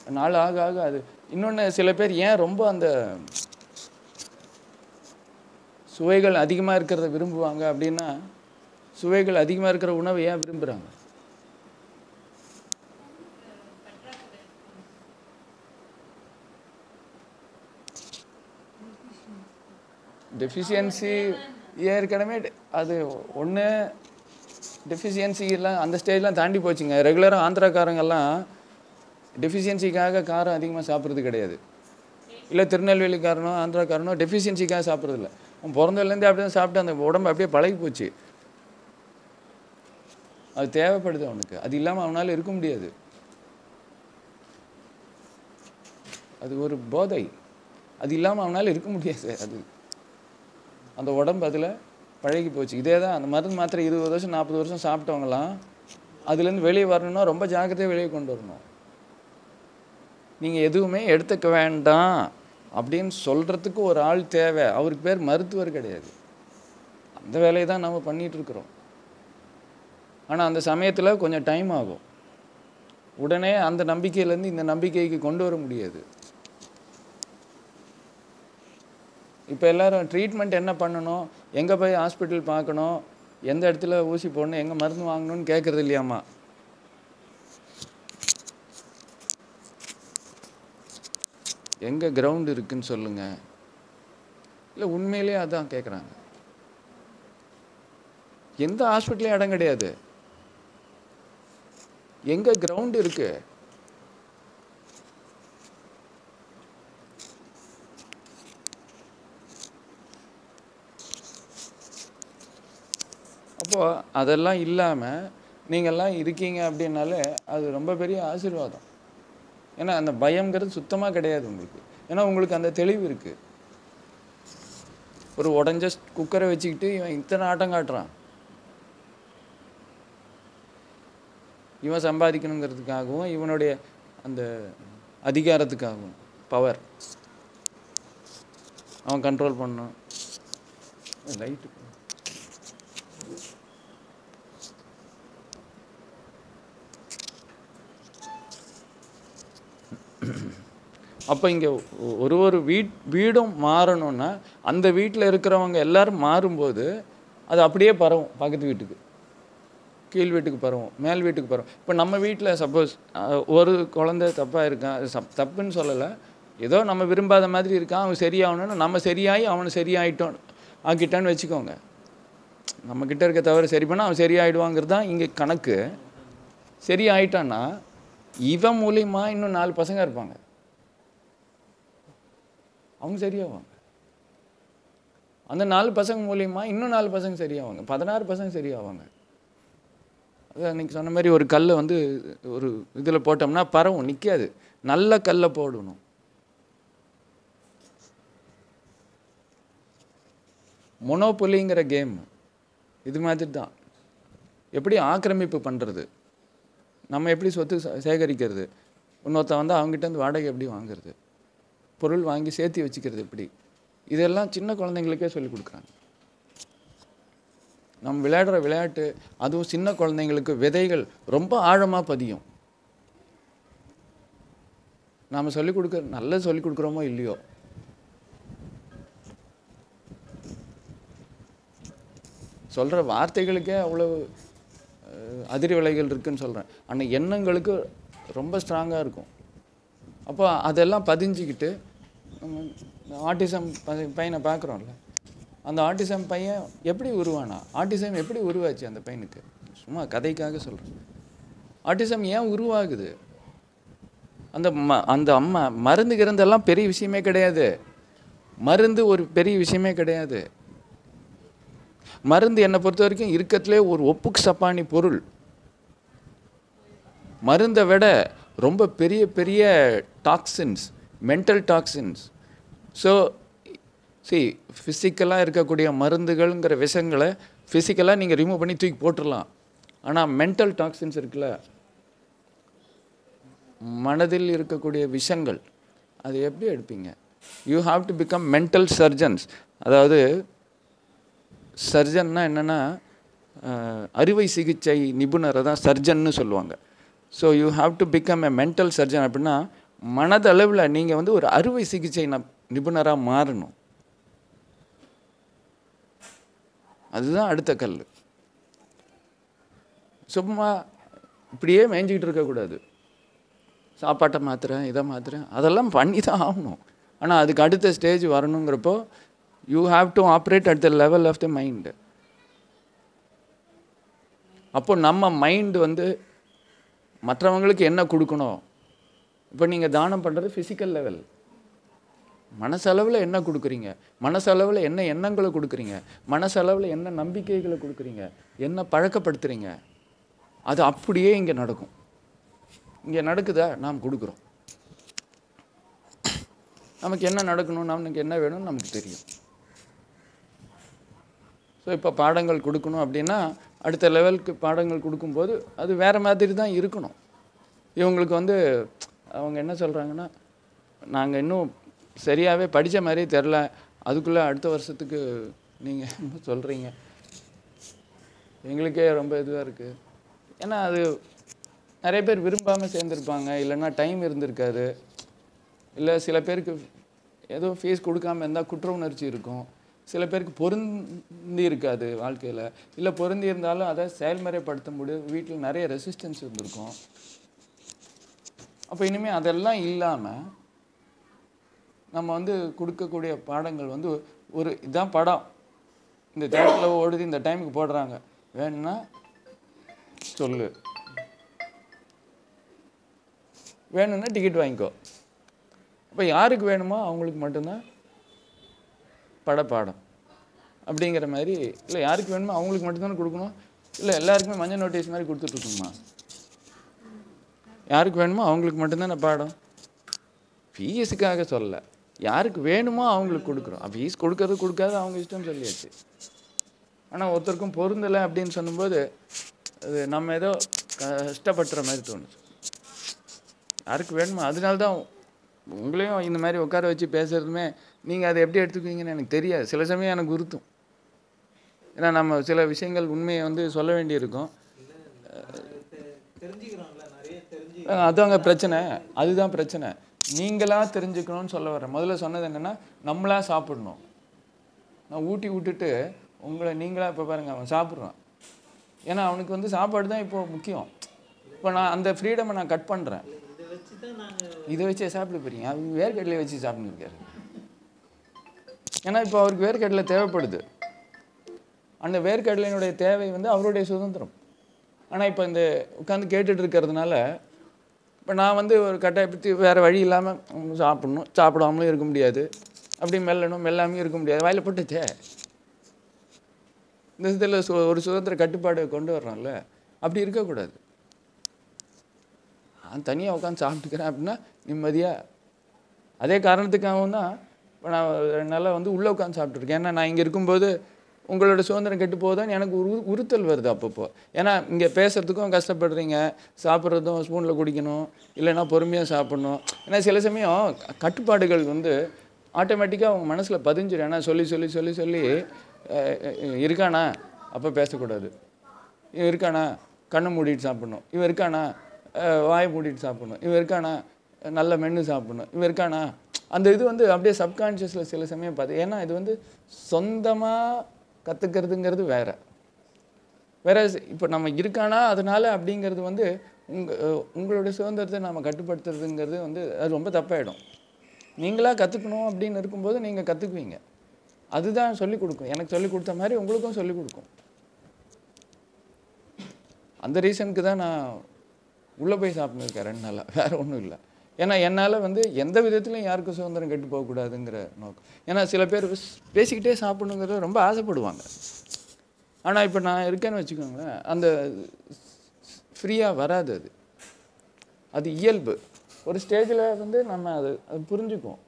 நாள் ஆக ஆக அது. இன்னொன்று சில பேர் ஏன் ரொம்ப அந்த சுவைகள் அதிகமாக இருக்கிறத விரும்புவாங்க அப்படின்னா சுவைகள் அதிகமாக இருக்கிற உணவை ஏன் விரும்புகிறாங்க டெஃபிஷியன்சி ஏற்கனவே அது ஒன்று டெஃபிஷியன்சிலாம் அந்த ஸ்டேஜ்லாம் தாண்டி போச்சுங்க. ரெகுலராக ஆந்திராக்காரங்கெல்லாம் டெஃபிஷியன்சிக்காக காரம் அதிகமாக சாப்பிட்றது கிடையாது. இல்லை திருநெல்வேலிக்காரனோ ஆந்திராக்காரனோ டெஃபிஷியன்சிக்காக சாப்பிட்றதில்ல. அவன் அப்படி அப்படியே சாப்பிட்டு அந்த உடம்பு அப்படியே பழகி போச்சு. அது தேவைப்படுது அவனுக்கு. அது இல்லாமல் அவனால் இருக்க முடியாது. அது ஒரு போதை. அது இல்லாமல் அவனால் இருக்க முடியாது அது. அந்த உடம்பு அதில் பழகி போச்சு. இதே தான் அந்த மருந்து மாத்திரை இருபது வருஷம் நாற்பது வருஷம் சாப்பிட்டவங்களாம் அதுலேருந்து வெளியே வரணும்னா ரொம்ப ஜாக்கிரதையாக வெளியே கொண்டு வரணும். நீங்கள் எதுவுமே எடுத்துக்க வேண்டாம் அப்படின்னு சொல்கிறதுக்கு ஒரு ஆள் தேவை. அவருக்கு பேர் மருத்துவர் கிடையாது. அந்த வேலையை தான் நம்ம பண்ணிகிட்ருக்குறோம் ஆனால் அந்த சமயத்தில் கொஞ்சம் டைம் ஆகும். உடனே அந்த நம்பிக்கையிலேருந்து இந்த நம்பிக்கைக்கு கொண்டு வர முடியாது. இப்போ எல்லாரும் ட்ரீட்மெண்ட் என்ன பண்ணணும்? எங்கே போய் ஹாஸ்பிட்டல் பார்க்கணும்? எந்த இடத்துல ஊசி போடணும்? எங்கே மருந்து வாங்கணும்னு கேட்குறது இல்லையாம்மா? எங்கே கிரவுண்ட் இருக்குன்னு சொல்லுங்க. இல்லை உண்மையிலேயே அதான் கேட்குறாங்க எந்த ஹாஸ்பிட்டலையும் இடம் கிடையாது. எங்க கிரவுண்ட் இருக்கு? அப்போ அதெல்லாம் இல்லாமல் நீங்கள்லாம் இருக்கீங்க அப்படின்னாலே அது ரொம்ப பெரிய ஆசீர்வாதம். ஏன்னா அந்த பயங்கிறது சுத்தமாக கிடையாது உங்களுக்கு. ஏன்னா உங்களுக்கு அந்த தெளிவு இருக்குது ஒரு உடஞ்ச குக்கரை வச்சுக்கிட்டு இவன் இத்தனை ஆட்டம் காட்டுறான். இவன் சம்பாதிக்கணுங்கிறதுக்காகவும் இவனுடைய அந்த அதிகாரத்துக்காகவும் பவர் அவன் கண்ட்ரோல் பண்ணணும். லைட்டு அப்போ இங்கே ஒரு ஒரு வீட் வீடும் மாறணும்னா அந்த வீட்டில் இருக்கிறவங்க எல்லாரும் மாறும்போது அது அப்படியே பரவும் பக்கத்து வீட்டுக்கு. கீழ் வீட்டுக்கு பரவும் மேல் வீட்டுக்கு பரவும். இப்போ நம்ம வீட்டில் சப்போஸ் ஒரு குழந்தை தப்பாக இருக்கான் அது சப் தப்புன்னு சொல்லலை. ஏதோ நம்ம விரும்பாத மாதிரி இருக்கான் அவன் சரியாகணும்னு நம்ம சரியாகி அவனை சரியாயிட்டோம் ஆக்கிட்டான்னு வச்சுக்கோங்க. நம்மக்கிட்ட இருக்க தவிர சரி பண்ணால் அவன் சரியாயிடுவாங்கிறது தான் இங்கே கணக்கு. சரி ஆயிட்டான்னா இவன் மூலியமாக இன்னும் நாலு பசங்க இருப்பாங்க. அவங்க சரியாவாங்க. அந்த நாலு பசங்க மூலியமா இன்னும் நாலு பசங்க சரியாவாங்க. பதினாறு பசங்க சரியாவாங்க. அதான் அன்னைக்கு சொன்ன மாதிரி ஒரு கல்லை வந்து ஒரு இதில் போட்டோம்னா பரவும் நிற்காது நல்ல கல்லை போடணும். மொனோபொலிங்கிற கேம். இது மாதிரி தான். எப்படி ஆக்கிரமிப்பு பண்ணுறது நம்ம எப்படி சொத்து சே- சேகரிக்கிறது? இன்னொருத்தன் வந்து அவங்ககிட்ட வாடகை எப்படி வாங்குறது? பொருள் வாங்கி சேர்த்து வச்சுக்கிறது எப்படி? இதெல்லாம் சின்ன குழந்தைங்களுக்கே சொல்லிக் கொடுக்குறாங்க. நம்ம விளையாடுற விளையாட்டு அதுவும் சின்ன குழந்தைங்களுக்கு விதைகள் ரொம்ப ஆழமாக பதியும். நாம் சொல்லிக் கொடுக்க நல்லது சொல்லிக் கொடுக்குறோமோ இல்லையோ? சொல்கிற வார்த்தைகளுக்கே அவ்வளோ அதிர்வலைகள் இருக்குன்னு சொல்கிறேன் ஆனால் எண்ணங்களுக்கு ரொம்ப ஸ்ட்ராங்காக இருக்கும். அப்போ அதெல்லாம் பதிஞ்சிக்கிட்டு ஆட்டிசம் பையனை பார்க்குறோம்ல அந்த ஆட்டிசம் பையன் எப்படி உருவானா? ஆட்டிசம் எப்படி உருவாச்சு அந்த பையனுக்கு? சும்மா கதைக்காக சொல்கிறேன் ஆட்டிசம் ஏன் உருவாகுது? அந்த ம அந்த அம்மா மருந்து கிருந்தெல்லாம் பெரிய விஷயமே கிடையாது. மருந்து ஒரு பெரிய விஷயமே கிடையாது. மருந்து என்னை பொறுத்த வரைக்கும் இருக்கத்துலே ஒரு ஒப்புக்கு சப்பானி பொருள். மருந்தை விட ரொம்ப பெரிய பெரிய toxins mental toxins so see ஃபிசிக்கலாக இருக்கக்கூடிய மருந்துகள்ங்கிற விஷங்களை ஃபிசிக்கலாக நீங்கள் ரிமூவ் பண்ணி தூக்கி போட்டுடலாம் ஆனால் மென்டல் டாக்ஸின்ஸ் இருக்குல்ல? மனதில் இருக்கக்கூடிய விஷங்கள். அது எப்படி எடுப்பீங்க? You have to become mental surgeons அதாவது சர்ஜன்னா என்னென்னா அறுவை சிகிச்சை நிபுணரை தான் சர்ஜன்னு சொல்லுவாங்க. So you have to become a mental surgeon அப்படின்னா மனதளவில் நீங்கள் வந்து ஒரு அறுவை சிகிச்சை நிபுணராக மாறணும். அதுதான் அடுத்த கல் சும்மா இப்படியே மேய்ஞ்சிக்கிட்டு இருக்கக்கூடாது சாப்பாட்டை மாத்துறேன் இதை மாத்துறேன் அதெல்லாம் பண்ணி தான் ஆகணும். ஆனால் அதுக்கு அடுத்த stage வரணுங்கிறப்போ you have to operate at the level of the mind அப்போ நம்ம மைண்டு வந்து மற்றவங்களுக்கு என்ன கொடுக்கணும்? இப்போ நீங்கள் தானம் பண்ணுறது ஃபிசிக்கல் லெவல் மனசளவில் என்ன கொடுக்குறீங்க? மனசளவில் என்ன எண்ணங்களை கொடுக்குறீங்க? மனசளவில் என்ன நம்பிக்கைகளை கொடுக்குறீங்க? என்ன பழக்கப்படுத்துகிறீங்க அது அப்படியே இங்கே நடக்கும். இங்கே நடக்குதா? நாம் கொடுக்குறோம். நமக்கு என்ன நடக்கணும்? நமக்கு என்ன வேணும்னு நமக்கு தெரியும். ஸோ இப்போ பாடங்கள் கொடுக்கணும் அப்படின்னா அடுத்த லெவலுக்கு பாடங்கள் கொடுக்கும்போது அது வேறு மாதிரி தான் இருக்கணும். இவங்களுக்கு வந்து அவங்க என்ன சொல்கிறாங்கன்னா நாங்கள் இன்னும் சரியாகவே படித்த மாதிரியே தெரில அதுக்குள்ளே அடுத்த வருஷத்துக்கு நீங்கள் சொல்கிறீங்க எங்களுக்கே ரொம்ப இதுவாக இருக்குது ஏன்னா அது நிறைய பேர் விரும்பாமல் சேர்ந்துருப்பாங்க. இல்லைன்னா டைம் இருந்திருக்காது. இல்லை சில பேருக்கு ஏதோ ஃபீஸ் கொடுக்காம இருந்தால் குற்ற உணர்ச்சி இருக்கும். சில பேருக்கு பொருந்தி இருக்காது வாழ்க்கையில். இல்லை பொருந்தி இருந்தாலும் அதை செயல்முறைப்படுத்த முடியும். வீட்டில் நிறைய ரெசிஸ்டன்ஸ் இருந்திருக்கும். அப்போ இனிமேல் அதெல்லாம் இல்லாமல் நம்ம வந்து கொடுக்கக்கூடிய பாடங்கள் வந்து ஒரு இதான் படம். இந்த தேட்டரில் ஓடுது இந்த டைமுக்கு போடுறாங்க. வேணும்னா சொல்லு. வேணும்னா டிக்கெட் வாங்கிக்கோ. அப்போ யாருக்கு வேணுமோ அவங்களுக்கு மட்டும்தான் படப்பாடம். அப்படிங்கிற மாதிரி இல்லை யாருக்கு வேணுமோ அவங்களுக்கு மட்டும்தானே கொடுக்கணும். இல்லை எல்லாருக்குமே மஞ்சள் நோட்டீஸ் மாதிரி கொடுத்துட்ருக்கணுமா? யாருக்கு வேணுமோ அவங்களுக்கு மட்டும்தானே பாடம்? ஃபீஸுக்காக சொல்லலை யாருக்கு வேணுமோ அவங்களுக்கு கொடுக்குறோம். ஃபீஸ் கொடுக்கறது கொடுக்காது அவங்க இஷ்டம் சொல்லியாச்சு. ஆனால் ஒருத்தருக்கும் பொருந்தலை அப்படின்னு சொல்லும்போது அது நம்ம ஏதோ கஷ்டப்படுற மாதிரி தோணுச்சு. யாருக்கு வேணுமோ அதனால தான் உங்களையும் இந்த மாதிரி உட்கார வச்சு பேசுகிறதுமே நீங்கள் அதை எப்படி எடுத்துக்குவீங்கன்னு எனக்கு தெரியாது. சில சமயம் எனக்கு உறுத்தும். ஏன்னா நம்ம சில விஷயங்கள் உண்மையை வந்து சொல்ல வேண்டியிருக்கும். அதுதாங்க பிரச்சனை. அதுதான் பிரச்சனை. நீங்களாக தெரிஞ்சுக்கணும்னு சொல்ல வரேன் முதல்ல சொன்னது என்னென்னா நம்மளாக சாப்பிடணும். நான் ஊட்டி விட்டுட்டு உங்களை நீங்களாக இப்போ பாருங்கள் அவன் சாப்பிட்றான். ஏன்னா அவனுக்கு வந்து சாப்பாடு தான் இப்போது முக்கியம். இப்போ நான் அந்த ஃப்ரீடமை நான் கட் பண்ணுறேன் இதை வச்சே சாப்பிட போறீங்க. அவர் வேர்க்கடலையை வச்சு சாப்பிட்டுருக்காரு ஏன்னா இப்போ அவருக்கு வேர்க்கடலை தேவைப்படுது. அந்த வேர்க்கடலையினுடைய தேவை வந்து அவருடைய சுதந்திரம். ஆனால் இப்போ இந்த உட்காந்து கேட்டுட்டு இருக்கிறதுனால இப்போ நான் வந்து ஒரு கட்டாயப்படுத்தி வேறு வழி இல்லாமல் சாப்பிடணும் சாப்பிடாமலும் இருக்க முடியாது. அப்படி மெல்லணும் மெல்லாமையும் இருக்க முடியாது. வாயில் போட்டுச்சே இந்த இதில் சு ஒரு சுதந்திர கட்டுப்பாடு கொண்டு வர்றோம்ல அப்படி இருக்கக்கூடாது. நான் தனியாக உட்காந்து சாப்பிட்டுக்கிறேன் அப்படின்னா நிம்மதியாக அதே காரணத்துக்காகவும் தான் இப்போ நான் ரெண்டு நாளாக வந்து உள்ளே உட்காந்து சாப்பிட்ருக்கேன் ஏன்னா நான் இங்கே இருக்கும்போது உங்களோட சுதந்திரம் கெட்டு போகுதான்னு எனக்கு உரு- உறுத்தல் வருது அப்பப்போ. ஏன்னா இங்கே பேசுகிறதுக்கும் கஷ்டப்படுறீங்க. சாப்பிட்றதும் ஸ்பூனில் குடிக்கணும். இல்லைன்னா பொறுமையாக சாப்பிட்ணும். ஏன்னா சில சமயம் கட்டுப்பாடுகள் வந்து ஆட்டோமேட்டிக்காக அவங்க மனசில் பதிஞ்சிடும் ஏன்னா சொல்லி சொல்லி சொல்லி சொல்லி இருக்கானா? அப்போ பேசக்கூடாது. இவன் இருக்கானா? கண்ணை மூடிட்டு சாப்பிட்ணும். இவன் இருக்கானா? வாயை மூடிட்டு சாப்பிட்ணும். இவன் இருக்கானா? நல்ல மென்று சாப்பிட்ணும். இவன் இருக்கானா? அந்த இது வந்து அப்படியே சப்கான்ஷியஸில் சில சமயம் பார்த்து ஏன்னா இது வந்து சொந்தமாக கற்றுக்கிறதுங்கிறது வேறு. வேற இப்போ நம்ம இருக்கானா அதனால் அப்படிங்கிறது வந்து உங்கள் உங்களுடைய சுதந்திரத்தை நம்ம கட்டுப்படுத்துறதுங்கிறது வந்து அது ரொம்ப தப்பாயிடும். நீங்களாக கற்றுக்கணும் அப்படின்னு இருக்கும்போது நீங்கள் கற்றுக்குவீங்க அதுதான் சொல்லிக் கொடுக்கும். எனக்கு சொல்லிக் கொடுத்த மாதிரி உங்களுக்கும் சொல்லிக் கொடுக்கும். அந்த ரீசனுக்கு தான் நான் உள்ளே போய் சாப்பிட்ருக்கேன் ரெண்டு நாளாக வேறு ஒன்றும் இல்லை. ஏன்னா என்னால் வந்து எந்த விதத்துலையும் யாருக்கும் சுதந்திரம் கெட்டு போகக்கூடாதுங்கிற நோக்கம். ஏன்னா சில பேர் பேசிக்கிட்டே சாப்பிடணுங்கிறத ரொம்ப ஆசைப்படுவாங்க. ஆனால் இப்போ நான் இருக்கேன்னு வச்சுக்கோங்களேன் அந்த ஃப்ரீயாக வராது அது. அது இயல்பு. ஒரு ஸ்டேஜில் வந்து நம்ம அது அது புரிஞ்சுக்குவோம்.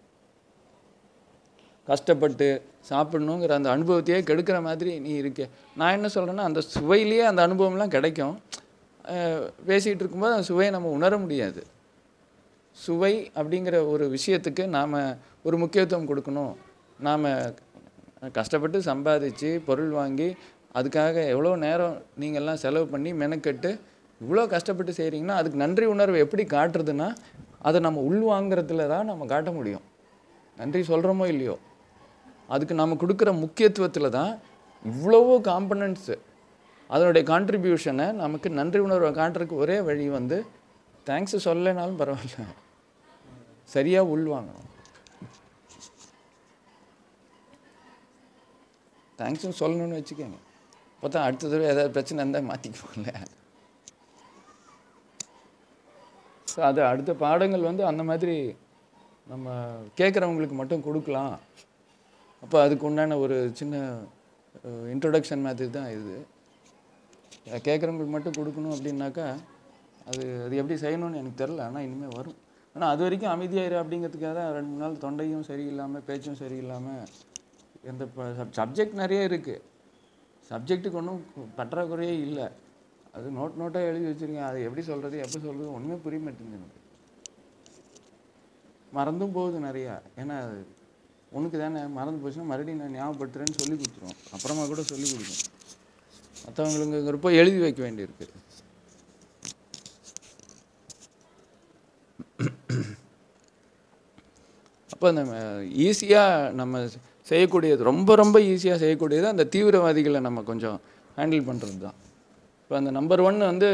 கஷ்டப்பட்டு சாப்பிடணுங்கிற அந்த அனுபவத்தையே கெடுக்கிற மாதிரி நீ இருக்க. நான் என்ன சொல்கிறேன்னா அந்த சுவையிலேயே அந்த அனுபவம்லாம் கிடைக்கும். பேசிகிட்டு இருக்கும்போது அந்த சுவையை நம்ம உணர முடியாது. சுவை அப்படிங்கிற ஒரு விஷயத்துக்கு நாம் ஒரு முக்கியத்துவம் கொடுக்கணும். நாம் கஷ்டப்பட்டு சம்பாதிச்சு பொருள் வாங்கி அதுக்காக எவ்வளோ நேரம் நீங்கள்லாம் செலவு பண்ணி மெனக்கெட்டு இவ்வளோ கஷ்டப்பட்டு செய்கிறீங்கன்னா அதுக்கு நன்றி உணர்வு எப்படி காட்டுறதுன்னா அதை நம்ம உள்வாங்கிறதுல தான் நம்ம காட்ட முடியும். நன்றி சொல்கிறோமோ இல்லையோ? அதுக்கு நம்ம கொடுக்குற முக்கியத்துவத்தில் தான் இவ்வளவோ காம்பனன்ட்ஸு அதனுடைய கான்ட்ரிபியூஷனை நமக்கு நன்றி உணர்வை காட்டுறதுக்கு ஒரே வழி வந்து தேங்க்ஸ் சொல்லலைனாலும் பரவாயில்ல. சரியாக உள்வாங்கணும் தேங்க்ஸ்னு சொல்லணும்னு வச்சுக்கோங்க. பார்த்தா அடுத்த தடவை ஏதாவது பிரச்சனை இருந்தால் மாற்றிக்குவோம்ல ஸோ அது அடுத்த பாடங்கள் வந்து அந்த மாதிரி நம்ம கேட்குறவங்களுக்கு மட்டும் கொடுக்கலாம். அப்போ அதுக்கு உண்டான ஒரு சின்ன இன்ட்ரொடக்ஷன் மாதிரி தான் இது. கேட்குறவங்களுக்கு மட்டும் கொடுக்கணும் அப்படின்னாக்கா அது அது எப்படி செய்யணும்னு எனக்கு தெரில ஆனால் இனிமேல் வரும். ஆனால் அது வரைக்கும் அமைதியாயிரு அப்படிங்கிறதுக்காக தான் ரெண்டு மூணு நாள் தொண்டையும் சரியில்லாமல் பேச்சும் சரியில்லாமல் எந்த சப்ஜெக்ட் நிறைய இருக்குது சப்ஜெக்ட்டுக்கு ஒன்றும் பற்றாக்குறையே இல்லை. அது நோட் நோட்டாக எழுதி வச்சுருக்கேன் அது எப்படி சொல்கிறது எப்போ சொல்கிறது ஒன்றுமே புரிய மாட்டேங்குது எனக்கு. மறந்தும் போகுது நிறையா. ஏன்னா அது உனக்கு தானே மறந்து போச்சுன்னா மறுபடியும் நான் ஞாபகப்படுத்துறேன்னு சொல்லி கொடுத்துருவோம் அப்புறமா கூட சொல்லி கொடுக்கும். மற்றவங்களுங்கிறப்போ எழுதி வைக்க வேண்டியிருக்கு. அப்போ நம்ம ஈஸியாக நம்ம செய்யக்கூடியது ரொம்ப ரொம்ப ஈஸியாக செய்யக்கூடியது அந்த தீவிரவாதிகளை நம்ம கொஞ்சம் ஹேண்டில் பண்ணுறது தான் இப்போ அந்த நம்பர் ஒன் வந்து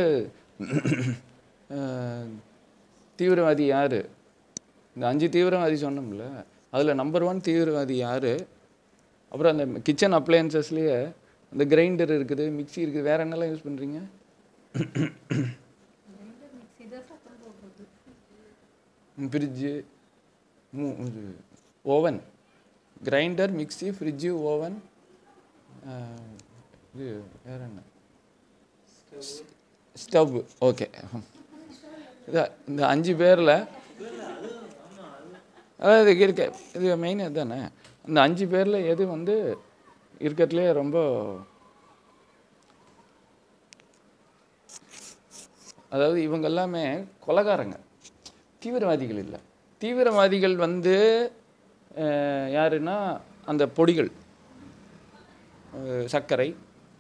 தீவிரவாதி யார்? இந்த அஞ்சு தீவிரவாதி சொன்னோம்ல அதில் நம்பர் ஒன் தீவிரவாதி யார்? அப்புறம் அந்த கிச்சன் அப்ளையன்சஸ்லேயே அந்த கிரைண்டர் இருக்குது மிக்ஸி இருக்குது வேறு என்னெல்லாம் யூஸ் பண்ணுறீங்க fridge oven. Grinder mixie fridge oven. இது வேற என்ன? ஸ்டவ். ஓகே. இந்த அஞ்சு பேரில். அதாவது இருக்க இது மெயின் அதுதானே இந்த அஞ்சு பேரில் எது வந்து இருக்கிறதுலே ரொம்ப அதாவது இவங்க எல்லாமே கொலகாரங்க. தீவிரவாதிகள் இல்லை. தீவிரவாதிகள் வந்து யாருன்னா அந்த பொடிகள் சர்க்கரை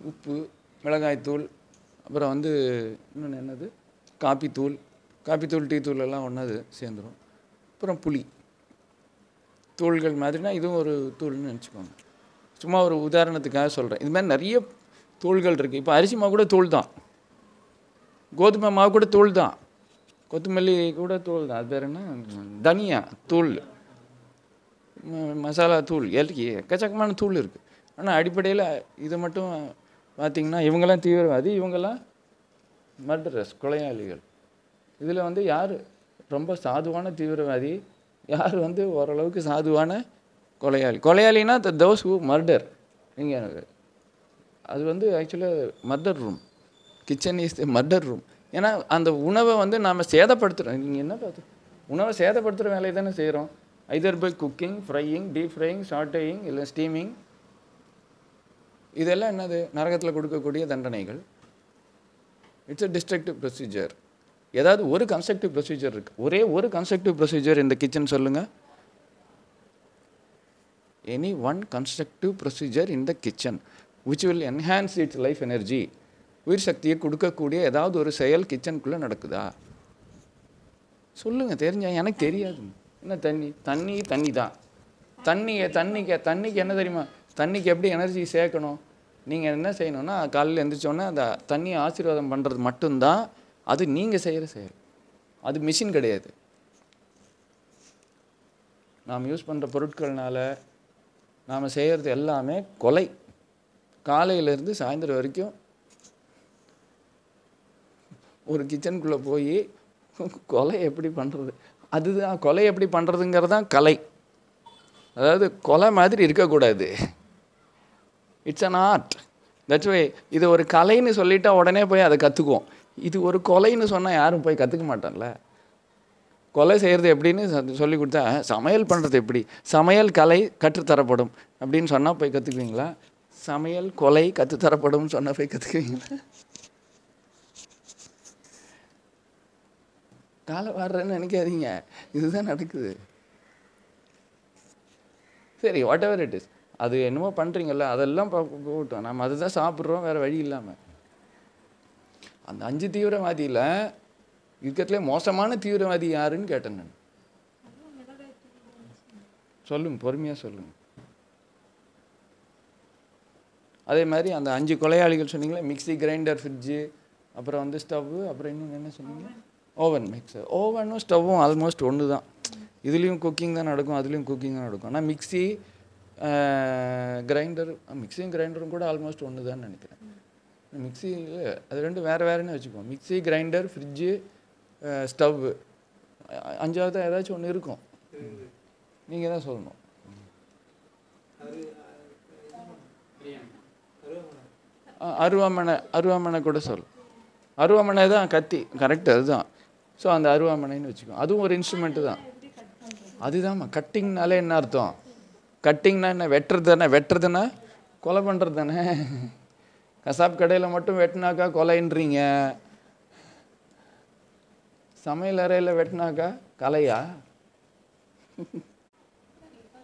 உப்பு மிளகாய்த்தூள் அப்புறம் வந்து இன்னொன்று என்னது? காப்பித்தூள் காப்பித்தூள் டீ தூள் எல்லாம் ஒன்றாது சேர்ந்துரும். அப்புறம் புளி. தூள்கள் மாதிரினா இதுவும் ஒரு தூள்னு நினச்சிக்கோங்க. சும்மா ஒரு உதாரணத்துக்காக சொல்கிறேன் இது மாதிரி நிறைய தூள்கள் இருக்குது இப்போ அரிசி மாவு கூட தூள் தான். கோதுமை மாவு கூட தூள் தான். கொத்தமல்லி கூட தூள் தான். அது பேர் என்ன? தனியா தூள். மசாலா தூள். எல்லாம் எக்கச்சக்கமான தூள் இருக்குது ஆனால் அடிப்படையில் இது மட்டும் பார்த்திங்கன்னா இவங்கெல்லாம் தீவிரவாதி. இவங்கெல்லாம் மர்டரஸ் கொலையாளிகள். இதில் வந்து யார்? ரொம்ப சாதுவான தீவிரவாதி. யார் வந்து ஓரளவுக்கு சாதுவான கொலையாளி? கொலையாளினா த தோஸ் ஹூ மர்டர் நீங்கள் அது வந்து ஆக்சுவலாக murder room kitchen is the murder room ஏன்னா அந்த உணவை வந்து நாம் சேதப்படுத்துகிறோம் நீங்கள் என்ன பார்த்து? உணவை சேதப்படுத்துகிற வேலையை தானே செய்கிறோம் either by cooking frying deep frying sauteing இல்லை ஸ்டீமிங் இதெல்லாம் என்னது? நரகத்தில் கொடுக்கக்கூடிய தண்டனைகள். இட்ஸ் அ டிஸ்ட்ரக்டிவ் ப்ரொசீஜர் ஏதாவது ஒரு கன்ஸ்ட்ரக்டிவ் ப்ரொசீஜர் இருக்குது ஒரே ஒரு கன்ஸ்ட்ரக்டிவ் ப்ரொசீஜர் இந்த கிச்சன் சொல்லுங்கள் any one constructive procedure in the kitchen which will enhance its life energy உயிர் சக்தியை கொடுக்கக்கூடிய ஏதாவது ஒரு செயல் கிச்சனுக்குள்ளே நடக்குதா? சொல்லுங்கள் தெரிஞ்சா எனக்கு தெரியாது. என்ன தண்ணி? தண்ணி தண்ணி தான். தண்ணியை தண்ணிக்கு தண்ணிக்கு என்ன தெரியுமா? தண்ணிக்கு எப்படி எனர்ஜி சேர்க்கணும்? நீங்கள் என்ன செய்யணும்னா காலையில் எழுந்திரிச்சோன்னே அந்த தண்ணியை ஆசீர்வாதம் பண்ணுறது மட்டும்தான் அது நீங்கள் செய்கிற செயல். அது மிஷின் கிடையாது. நாம் யூஸ் பண்ணுற பொருட்கள்னால நாம் செய்கிறது எல்லாமே கொலை. காலையிலேருந்து சாயந்தரம் வரைக்கும் ஒரு கிச்சனுக்குள்ளே போய் கொலை எப்படி பண்ணுறது அதுதான் கொலை எப்படி பண்ணுறதுங்கிறது தான் கலை. அதாவது கொலை மாதிரி இருக்கக்கூடாது. It's an art that's way இது ஒரு கலைன்னு சொல்லிட்டா உடனே போய் அதை கற்றுக்குவோம் இது ஒரு கொலைன்னு சொன்னால் யாரும் போய் கற்றுக்க மாட்டோம்ல கொலை செய்கிறது எப்படின்னு சொல்லி கொடுத்தா சமையல் பண்ணுறது எப்படி? சமையல் கலை கற்றுத்தரப்படும் அப்படின்னு சொன்னால் போய் கற்றுக்குவீங்களா சமையல் கொலை கற்றுத்தரப்படும் சொன்னால் போய் கற்றுக்குவீங்களா காலை வாடுறேன்னு நினைக்காதீங்க. இதுதான் நடக்குது. சரி வாட் எவர் இட் இஸ் அது என்னமோ பண்ணுறீங்கல்ல அதெல்லாம் போட்டோம் போகட்டும். நம்ம அதுதான் சாப்பிட்றோம் வேறு வழி இல்லாமல் அந்த அஞ்சு தீவிரவாதியில் இருக்கிறதுலே மோசமான தீவிரவாதி யாருன்னு கேட்டேன் நான். சொல்லுங்க பொறுமையாக சொல்லுங்க. அதே மாதிரி அந்த அஞ்சு கொலையாளிகள் சொன்னீங்களே மிக்சி கிரைண்டர் ஃப்ரிட்ஜு அப்புறம் வந்து ஸ்டவ்வு அப்புறம் இன்னும் என்ன சொன்னீங்க? ஓவன் மிக்சர் ஓவனும் ஸ்டவ்வும் ஆல்மோஸ்ட் ஒன்று தான் இதுலேயும் குக்கிங் தான் நடக்கும் அதுலேயும் குக்கிங் தான் நடக்கும். ஆனால் மிக்ஸி கிரைண்டர் மிக்ஸியும் கிரைண்டரும் கூட ஆல்மோஸ்ட் ஒன்று தான் நினைக்கிறேன் மிக்ஸியில் அது ரெண்டும் வேறு வேறுன்னு வச்சுக்குவோம் மிக்ஸி கிரைண்டர் ஃப்ரிட்ஜு ஸ்டவ்வு அஞ்சாவது ஏதாச்சும் ஒன்று இருக்கும். நீங்கள் தான் சொல்லணும். அருவாமனை அருவாமனை கூட சொல் அருவாமனை தான் கத்தி. கரெக்ட் அதுதான். ஸோ அந்த அருவாமனைன்னு வச்சுக்கோ. அதுவும் ஒரு இன்ஸ்ட்ருமெண்ட்டு தான். அதுதாம்மா. கட்டிங்னாலே என்ன அர்த்தம்? கட்டிங்னா என்ன? வெட்டுறது தானே? வெட்டுறதுன்னா கொலை பண்ணுறது தானே? கசாப் கடையில் மட்டும் வெட்டினாக்கா கொலைன்றீங்க. சமையல் அறையில் வெட்டினாக்கா கலையா?